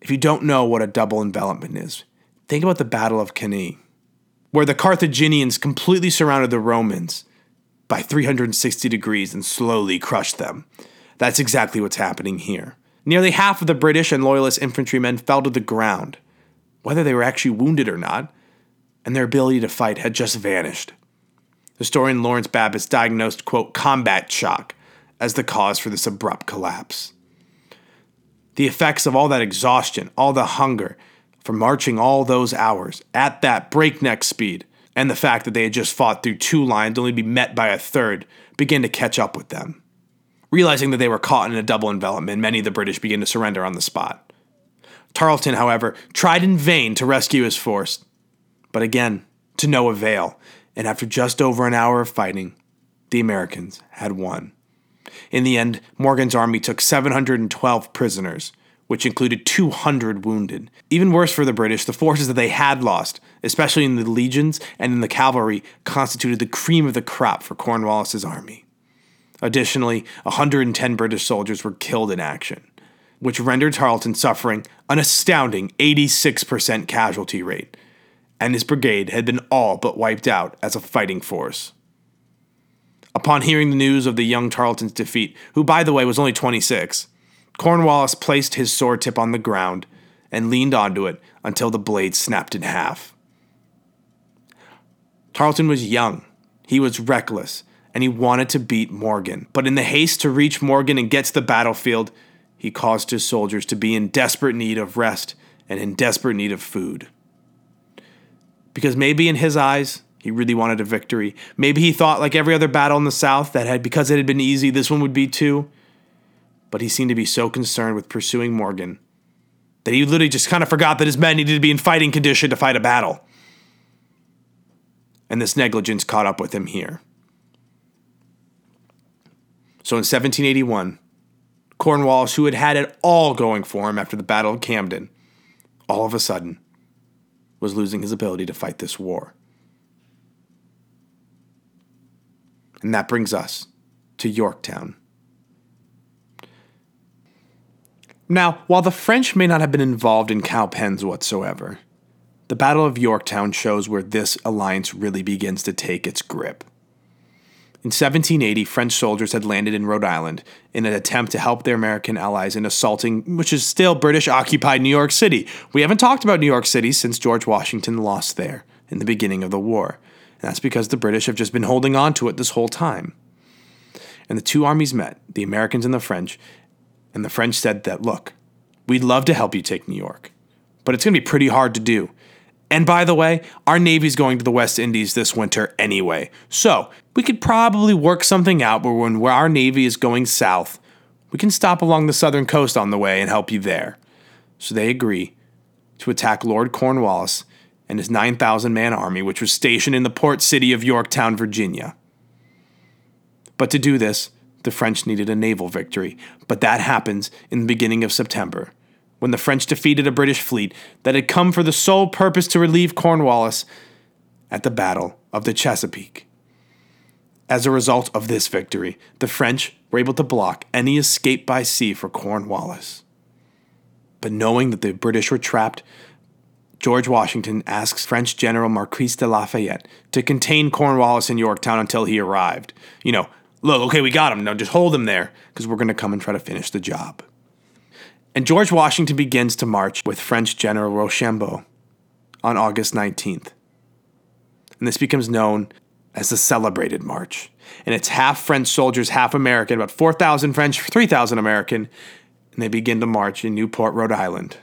[SPEAKER 1] If you don't know what a double envelopment is, think about the Battle of Cannae, where the Carthaginians completely surrounded the Romans by 360 degrees and slowly crushed them. That's exactly what's happening here. Nearly half of the British and Loyalist infantrymen fell to the ground, whether they were actually wounded or not, and their ability to fight had just vanished. Historian Lawrence Babits diagnosed, quote, combat shock as the cause for this abrupt collapse. The effects of all that exhaustion, all the hunger, from marching all those hours at that breakneck speed, and the fact that they had just fought through two lines only to be met by a third, began to catch up with them. Realizing that they were caught in a double envelopment, many of the British began to surrender on the spot. Tarleton, however, tried in vain to rescue his force, but again, to no avail, and after just over an hour of fighting, the Americans had won. In the end, Morgan's army took 712 prisoners, which included 200 wounded. Even worse for the British, the forces that they had lost, especially in the legions and in the cavalry, constituted the cream of the crop for Cornwallis's army. Additionally, 110 British soldiers were killed in action, which rendered Tarleton suffering an astounding 86% casualty rate, and his brigade had been all but wiped out as a fighting force. Upon hearing the news of the young Tarleton's defeat, who by the way was only 26, Cornwallis placed his sword tip on the ground and leaned onto it until the blade snapped in half. Tarleton was young, he was reckless, and he wanted to beat Morgan. But in the haste to reach Morgan and get to the battlefield, he caused his soldiers to be in desperate need of rest and in desperate need of food. Because maybe in his eyes, he really wanted a victory. Maybe he thought, like every other battle in the South, that had because it had been easy, this one would be too. But he seemed to be so concerned with pursuing Morgan that he literally just kind of forgot that his men needed to be in fighting condition to fight a battle. And this negligence caught up with him here. So in 1781, Cornwallis, who had had it all going for him after the Battle of Camden, all of a sudden was losing his ability to fight this war. And that brings us to Yorktown. Now, while the French may not have been involved in Cowpens whatsoever, the Battle of Yorktown shows where this alliance really begins to take its grip. In 1780, French soldiers had landed in Rhode Island in an attempt to help their American allies in assaulting, which is still British occupied New York City. We haven't talked about New York City since George Washington lost there in the beginning of the war. And that's because the British have just been holding on to it this whole time. And the two armies met, the Americans and the French, and the French said that, look, we'd love to help you take New York, but it's going to be pretty hard to do. And by the way, our Navy's going to the West Indies this winter anyway. So we could probably work something out where when our Navy is going south, we can stop along the southern coast on the way and help you there. So they agree to attack Lord Cornwallis and his 9,000 man army, which was stationed in the port city of Yorktown, Virginia. But to do this, the French needed a naval victory, but that happens in the beginning of September when the French defeated a British fleet that had come for the sole purpose to relieve Cornwallis at the Battle of the Chesapeake. As a result of this victory, the French were able to block any escape by sea for Cornwallis. But knowing that the British were trapped, George Washington asks French General Marquis de Lafayette to contain Cornwallis in Yorktown until he arrived. You know, look, okay, we got him. Now just hold him there because we're going to come and try to finish the job. And George Washington begins to march with French General Rochambeau on August 19th. And this becomes known as the Celebrated March. And it's half French soldiers, half American, about 4,000 French, 3,000 American, and they begin to march in Newport, Rhode Island.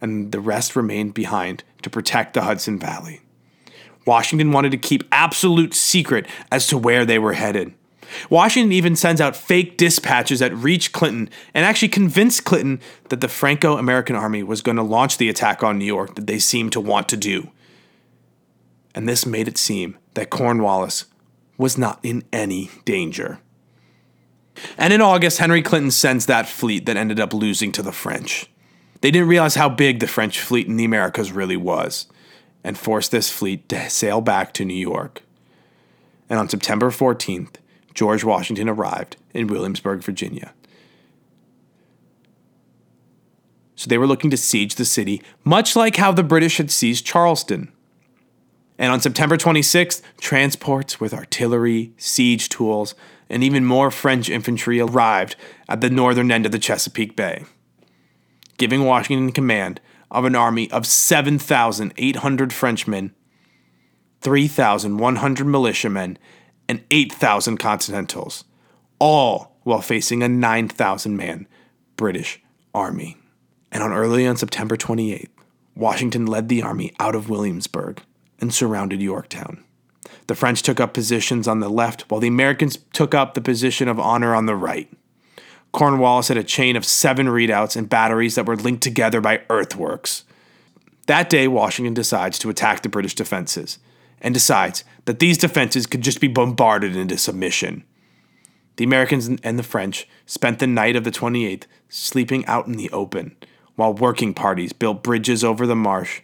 [SPEAKER 1] And the rest remained behind to protect the Hudson Valley. Washington wanted to keep absolute secret as to where they were headed. Washington even sends out fake dispatches that reach Clinton and actually convince Clinton that the Franco American army was going to launch the attack on New York that they seemed to want to do. And this made it seem that Cornwallis was not in any danger. And in August, Henry Clinton sends that fleet that ended up losing to the French. They didn't realize how big the French fleet in the Americas really was and forced this fleet to sail back to New York. And on September 14th, George Washington arrived in Williamsburg, Virginia. So they were looking to siege the city, much like how the British had seized Charleston. And on September 26th, transports with artillery, siege tools, and even more French infantry arrived at the northern end of the Chesapeake Bay, giving Washington command of an army of 7,800 Frenchmen, 3,100 militiamen, and 8,000 Continentals, all while facing a 9,000 man British army. And on early on September 28th, Washington led the army out of Williamsburg and surrounded Yorktown. The French took up positions on the left, while the Americans took up the position of honor on the right. Cornwallis had a chain of seven redoubts and batteries that were linked together by earthworks. That day, Washington decides to attack the British defenses and decides that these defenses could just be bombarded into submission. The Americans and the French spent the night of the 28th sleeping out in the open, while working parties built bridges over the marsh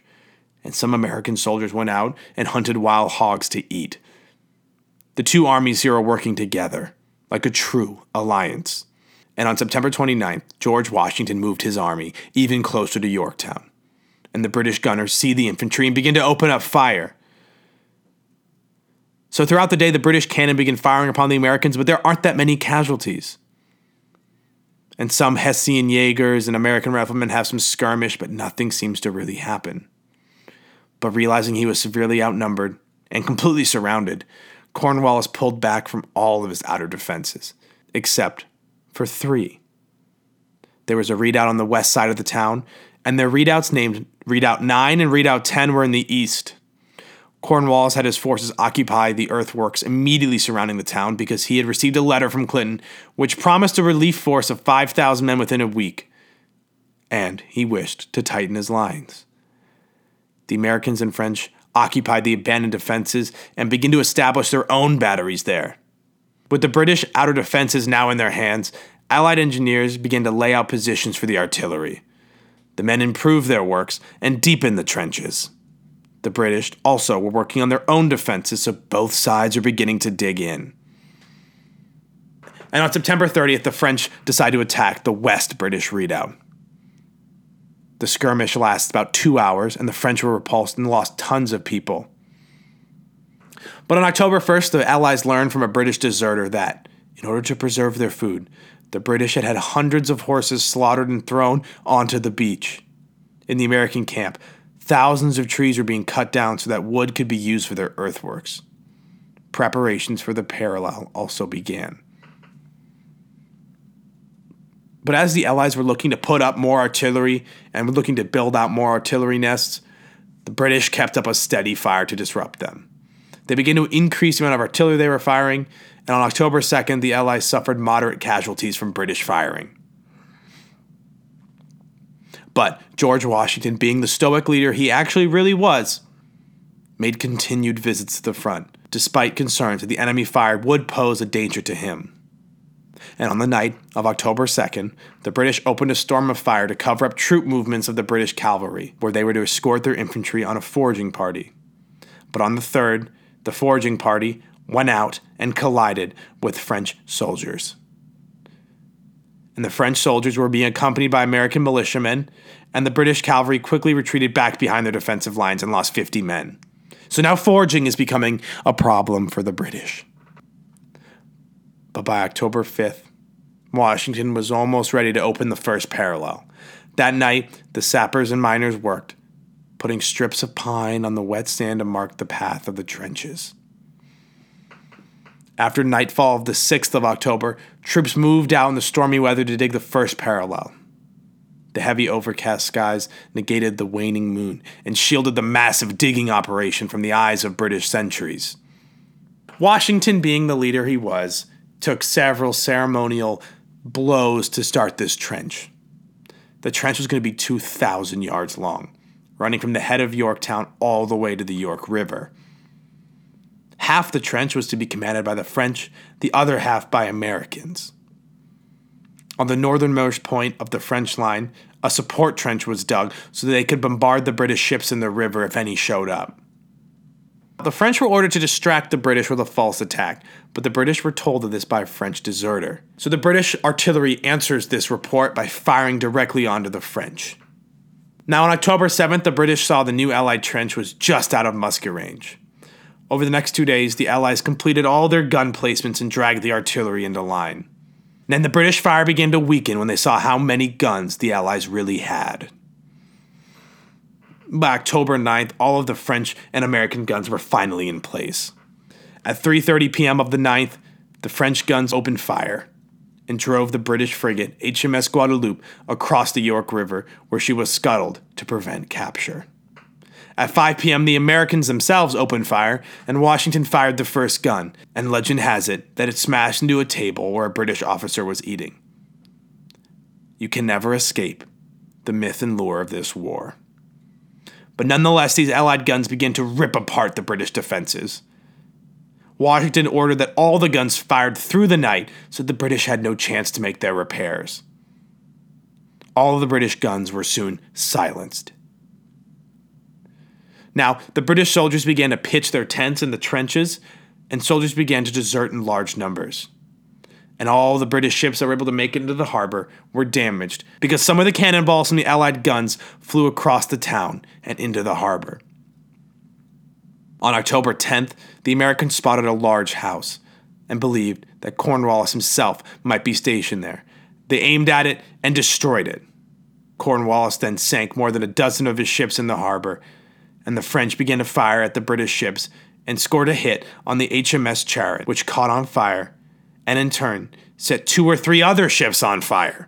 [SPEAKER 1] and some American soldiers went out and hunted wild hogs to eat. The two armies here are working together, like a true alliance. And on September 29th, George Washington moved his army even closer to Yorktown. And the British gunners see the infantry and begin to open up fire. So throughout the day, the British cannon begin firing upon the Americans, but there aren't that many casualties. And some Hessian Jaegers and American riflemen have some skirmish, but nothing seems to really happen but realizing he was severely outnumbered and completely surrounded, Cornwallis pulled back from all of his outer defenses, except for three. There was a redoubt on the west side of the town, and their redoubts named Redoubt 9 and Redoubt 10 were in the east. Cornwallis had his forces occupy the earthworks immediately surrounding the town because he had received a letter from Clinton which promised a relief force of 5,000 men within a week, and he wished to tighten his lines the Americans and French occupied the abandoned defenses and began to establish their own batteries there. With the British outer defenses now in their hands, Allied engineers began to lay out positions for the artillery. The men improved their works and deepened the trenches. The British also were working on their own defenses, so both sides are beginning to dig in. And on September 30th, the French decide to attack the West British redoubt. The skirmish lasts about two hours, and the French were repulsed and lost tons of people. But on October 1st, the Allies learned from a British deserter that, in order to preserve their food, the British had had hundreds of horses slaughtered and thrown onto the beach. In the American camp, thousands of trees were being cut down so that wood could be used for their earthworks. Preparations for the parallel also began. But as the Allies were looking to put up more artillery and were looking to build out more artillery nests, the British kept up a steady fire to disrupt them. They began to increase the amount of artillery they were firing, and on October 2nd, the Allies suffered moderate casualties from British firing. But George Washington, being the stoic leader he actually really was, made continued visits to the front, despite concerns that the enemy fire would pose a danger to him and on the night of October 2nd, the British opened a storm of fire to cover up troop movements of the British cavalry, where they were to escort their infantry on a foraging party. But on the 3rd, the foraging party went out and collided with French soldiers. And the French soldiers were being accompanied by American militiamen, and the British cavalry quickly retreated back behind their defensive lines and lost 50 men. So now foraging is becoming a problem for the British. But by October 5th, Washington was almost ready to open the first parallel. That night, the sappers and miners worked, putting strips of pine on the wet sand to mark the path of the trenches. After nightfall of the 6th of October, troops moved out in the stormy weather to dig the first parallel. The heavy overcast skies negated the waning moon and shielded the massive digging operation from the eyes of British sentries. Washington, being the leader he was, took several ceremonial blows to start this trench. The trench was going to be 2,000 yards long, running from the head of Yorktown all the way to the York River. Half the trench was to be commanded by the French, the other half by Americans. On the northernmost point of the French line, a support trench was dug so that they could bombard the British ships in the river if any showed up. The French were ordered to distract the British with a false attack, but the British were told of this by a French deserter. So the British artillery answers this report by firing directly onto the French. Now, on October 7th, the British saw the new Allied trench was just out of musket range. Over the next two days, the Allies completed all their gun placements and dragged the artillery into line. Then the British fire began to weaken when they saw how many guns the Allies really had. By October 9th, all of the French and American guns were finally in place. At 3:30 p.m. of the 9th, the French guns opened fire and drove the British frigate HMS Guadeloupe across the York River where she was scuttled to prevent capture. At 5 p.m., the Americans themselves opened fire, and Washington fired the first gun, and legend has it that it smashed into a table where a British officer was eating. You can never escape the myth and lore of this war. But nonetheless, these Allied guns began to rip apart the British defenses. Washington ordered that all the guns fired through the night so the British had no chance to make their repairs. All of the British guns were soon silenced. Now, the British soldiers began to pitch their tents in the trenches, and soldiers began to desert in large numbers. And all the British ships that were able to make it into the harbor were damaged because some of the cannonballs from the Allied guns flew across the town and into the harbor. On October 10th, the Americans spotted a large house and believed that Cornwallis himself might be stationed there. They aimed at it and destroyed it. Cornwallis then sank more than a dozen of his ships in the harbor and the French began to fire at the British ships and scored a hit on the HMS Charon, which caught on fire and in turn set two or three other ships on fire.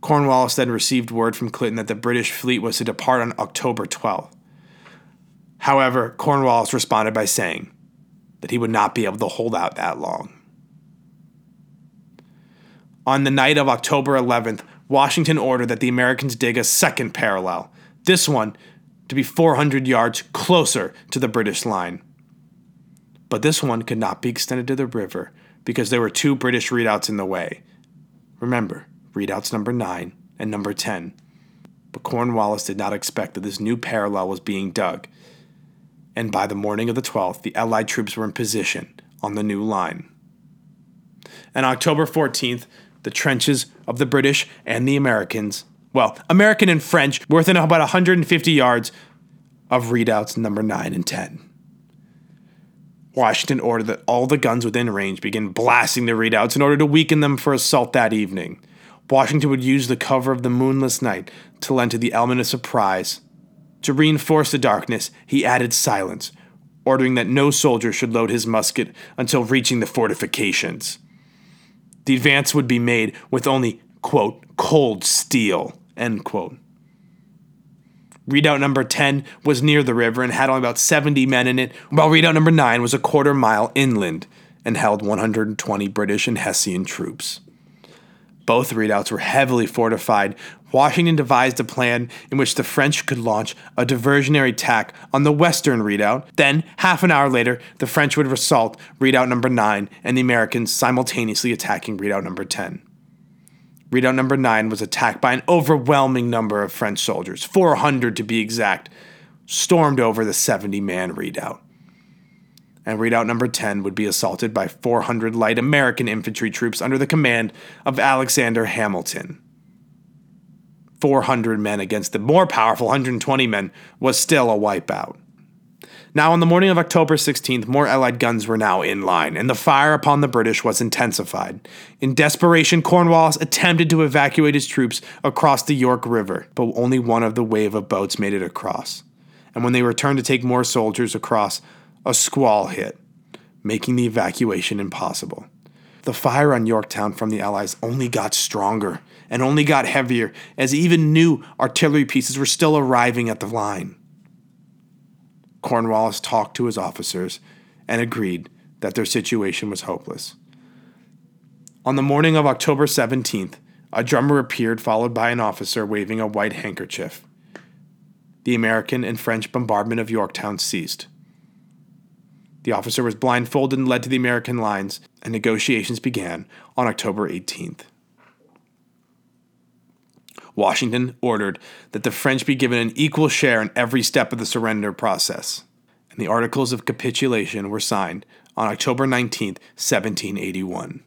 [SPEAKER 1] Cornwallis then received word from Clinton that the British fleet was to depart on October 12th. However, Cornwallis responded by saying that he would not be able to hold out that long. On the night of October 11th, Washington ordered that the Americans dig a second parallel, this one to be 400 yards closer to the British line. But this one could not be extended to the river because there were two British redoubts in the way. Remember, redoubts number 9 and number 10. But Cornwallis did not expect that this new parallel was being dug. And by the morning of the 12th, the Allied troops were in position on the new line. And October 14th, the trenches of the British and the Americans well, American and French, were within about 150 yards of redoubts number 9 and 10. Washington ordered that all the guns within range begin blasting the redoubts in order to weaken them for assault that evening. Washington would use the cover of the moonless night to lend to the element of surprise. To reinforce the darkness, he added silence, ordering that no soldier should load his musket until reaching the fortifications. The advance would be made with only, quote, cold steel, End quote. Redoubt number 10 was near the river and had only about 70 men in it, while redoubt number 9 was a quarter mile inland and held 120 British and Hessian troops. Both redoubts were heavily fortified. Washington devised a plan in which the French could launch a diversionary attack on the western redoubt. Then, half an hour later, the French would assault redoubt number 9 and the Americans simultaneously attacking redoubt number 10. Redoubt number 9 was attacked by an overwhelming number of French soldiers, 400 to be exact, stormed over the 70 man redoubt. And redoubt number 10 would be assaulted by 400 light American infantry troops under the command of Alexander Hamilton. 400 men against the more powerful 120 men was still a wipeout. Now, on the morning of October 16th, more Allied guns were now in line, and the fire upon the British was intensified. In desperation, Cornwallis attempted to evacuate his troops across the York River, but only one of the wave of boats made it across. And when they returned to take more soldiers across, a squall hit, making the evacuation impossible. The fire on Yorktown from the Allies only got stronger and only got heavier as even new artillery pieces were still arriving at the line. Cornwallis talked to his officers and agreed that their situation was hopeless. On the morning of October 17th, a drummer appeared, followed by an officer waving a white handkerchief. The American and French bombardment of Yorktown ceased. The officer was blindfolded and led to the American lines, and negotiations began on October 18th. Washington ordered that the French be given an equal share in every step of the surrender process, and the Articles of Capitulation were signed on October 19, 1781.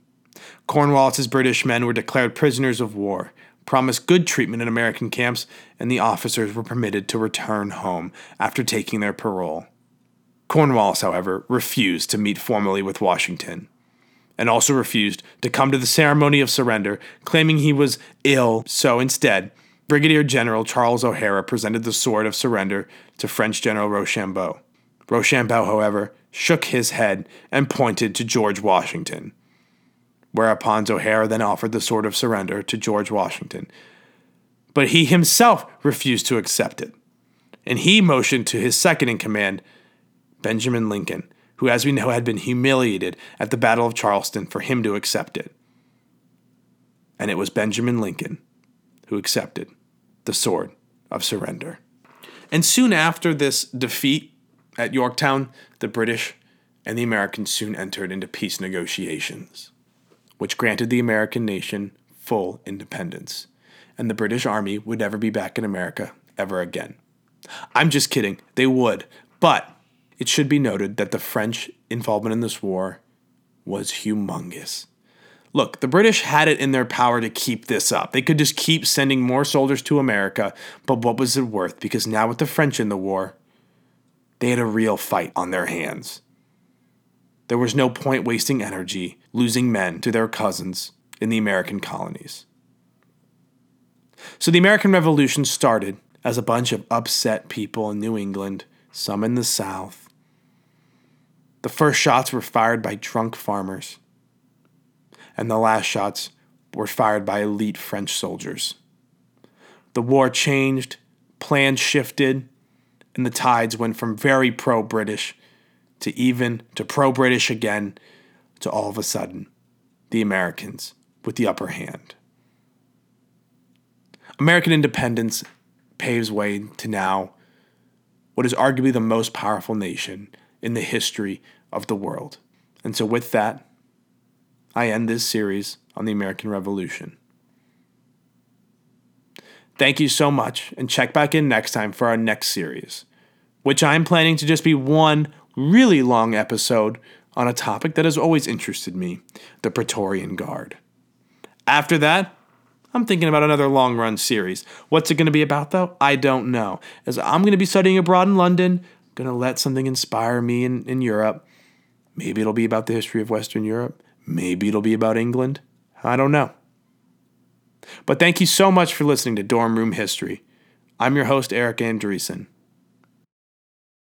[SPEAKER 1] Cornwallis's British men were declared prisoners of war, promised good treatment in American camps, and the officers were permitted to return home after taking their parole. Cornwallis, however, refused to meet formally with Washington and also refused to come to the ceremony of surrender, claiming he was ill. So instead, Brigadier General Charles O'Hara presented the sword of surrender to French General Rochambeau. Rochambeau, however, shook his head and pointed to George Washington. Whereupon O'Hara then offered the sword of surrender to George Washington. But he himself refused to accept it, and he motioned to his second in command, Benjamin Lincoln, who, as we know, had been humiliated at the Battle of Charleston, for him to accept it. And it was Benjamin Lincoln who accepted the sword of surrender. And soon after this defeat at Yorktown, the British and the Americans soon entered into peace negotiations, which granted the American nation full independence, and the British Army would never be back in America ever again. I'm just kidding, they would, but it should be noted that the French involvement in this war was humongous. Look, the British had it in their power to keep this up. They could just keep sending more soldiers to America, but what was it worth? Because now with the French in the war, they had a real fight on their hands. There was no point wasting energy losing men to their cousins in the American colonies. So the American Revolution started as a bunch of upset people in New England, some in the South, the first shots were fired by drunk farmers, and the last shots were fired by elite French soldiers. The war changed, plans shifted, and the tides went from very pro British to even to pro British again to all of a sudden the Americans with the upper hand. American independence paves way to now what is arguably the most powerful nation in the history of the world. And so, with that, I end this series on the American Revolution. Thank you so much, and check back in next time for our next series, which I'm planning to just be one really long episode on a topic that has always interested me the Praetorian Guard. After that, I'm thinking about another long run series. What's it going to be about, though? I don't know. As I'm going to be studying abroad in London, going to let something inspire me in, in Europe. Maybe it'll be about the history of Western Europe. Maybe it'll be about England. I don't know. But thank you so much for listening to Dorm Room History. I'm your host, Eric Andreessen.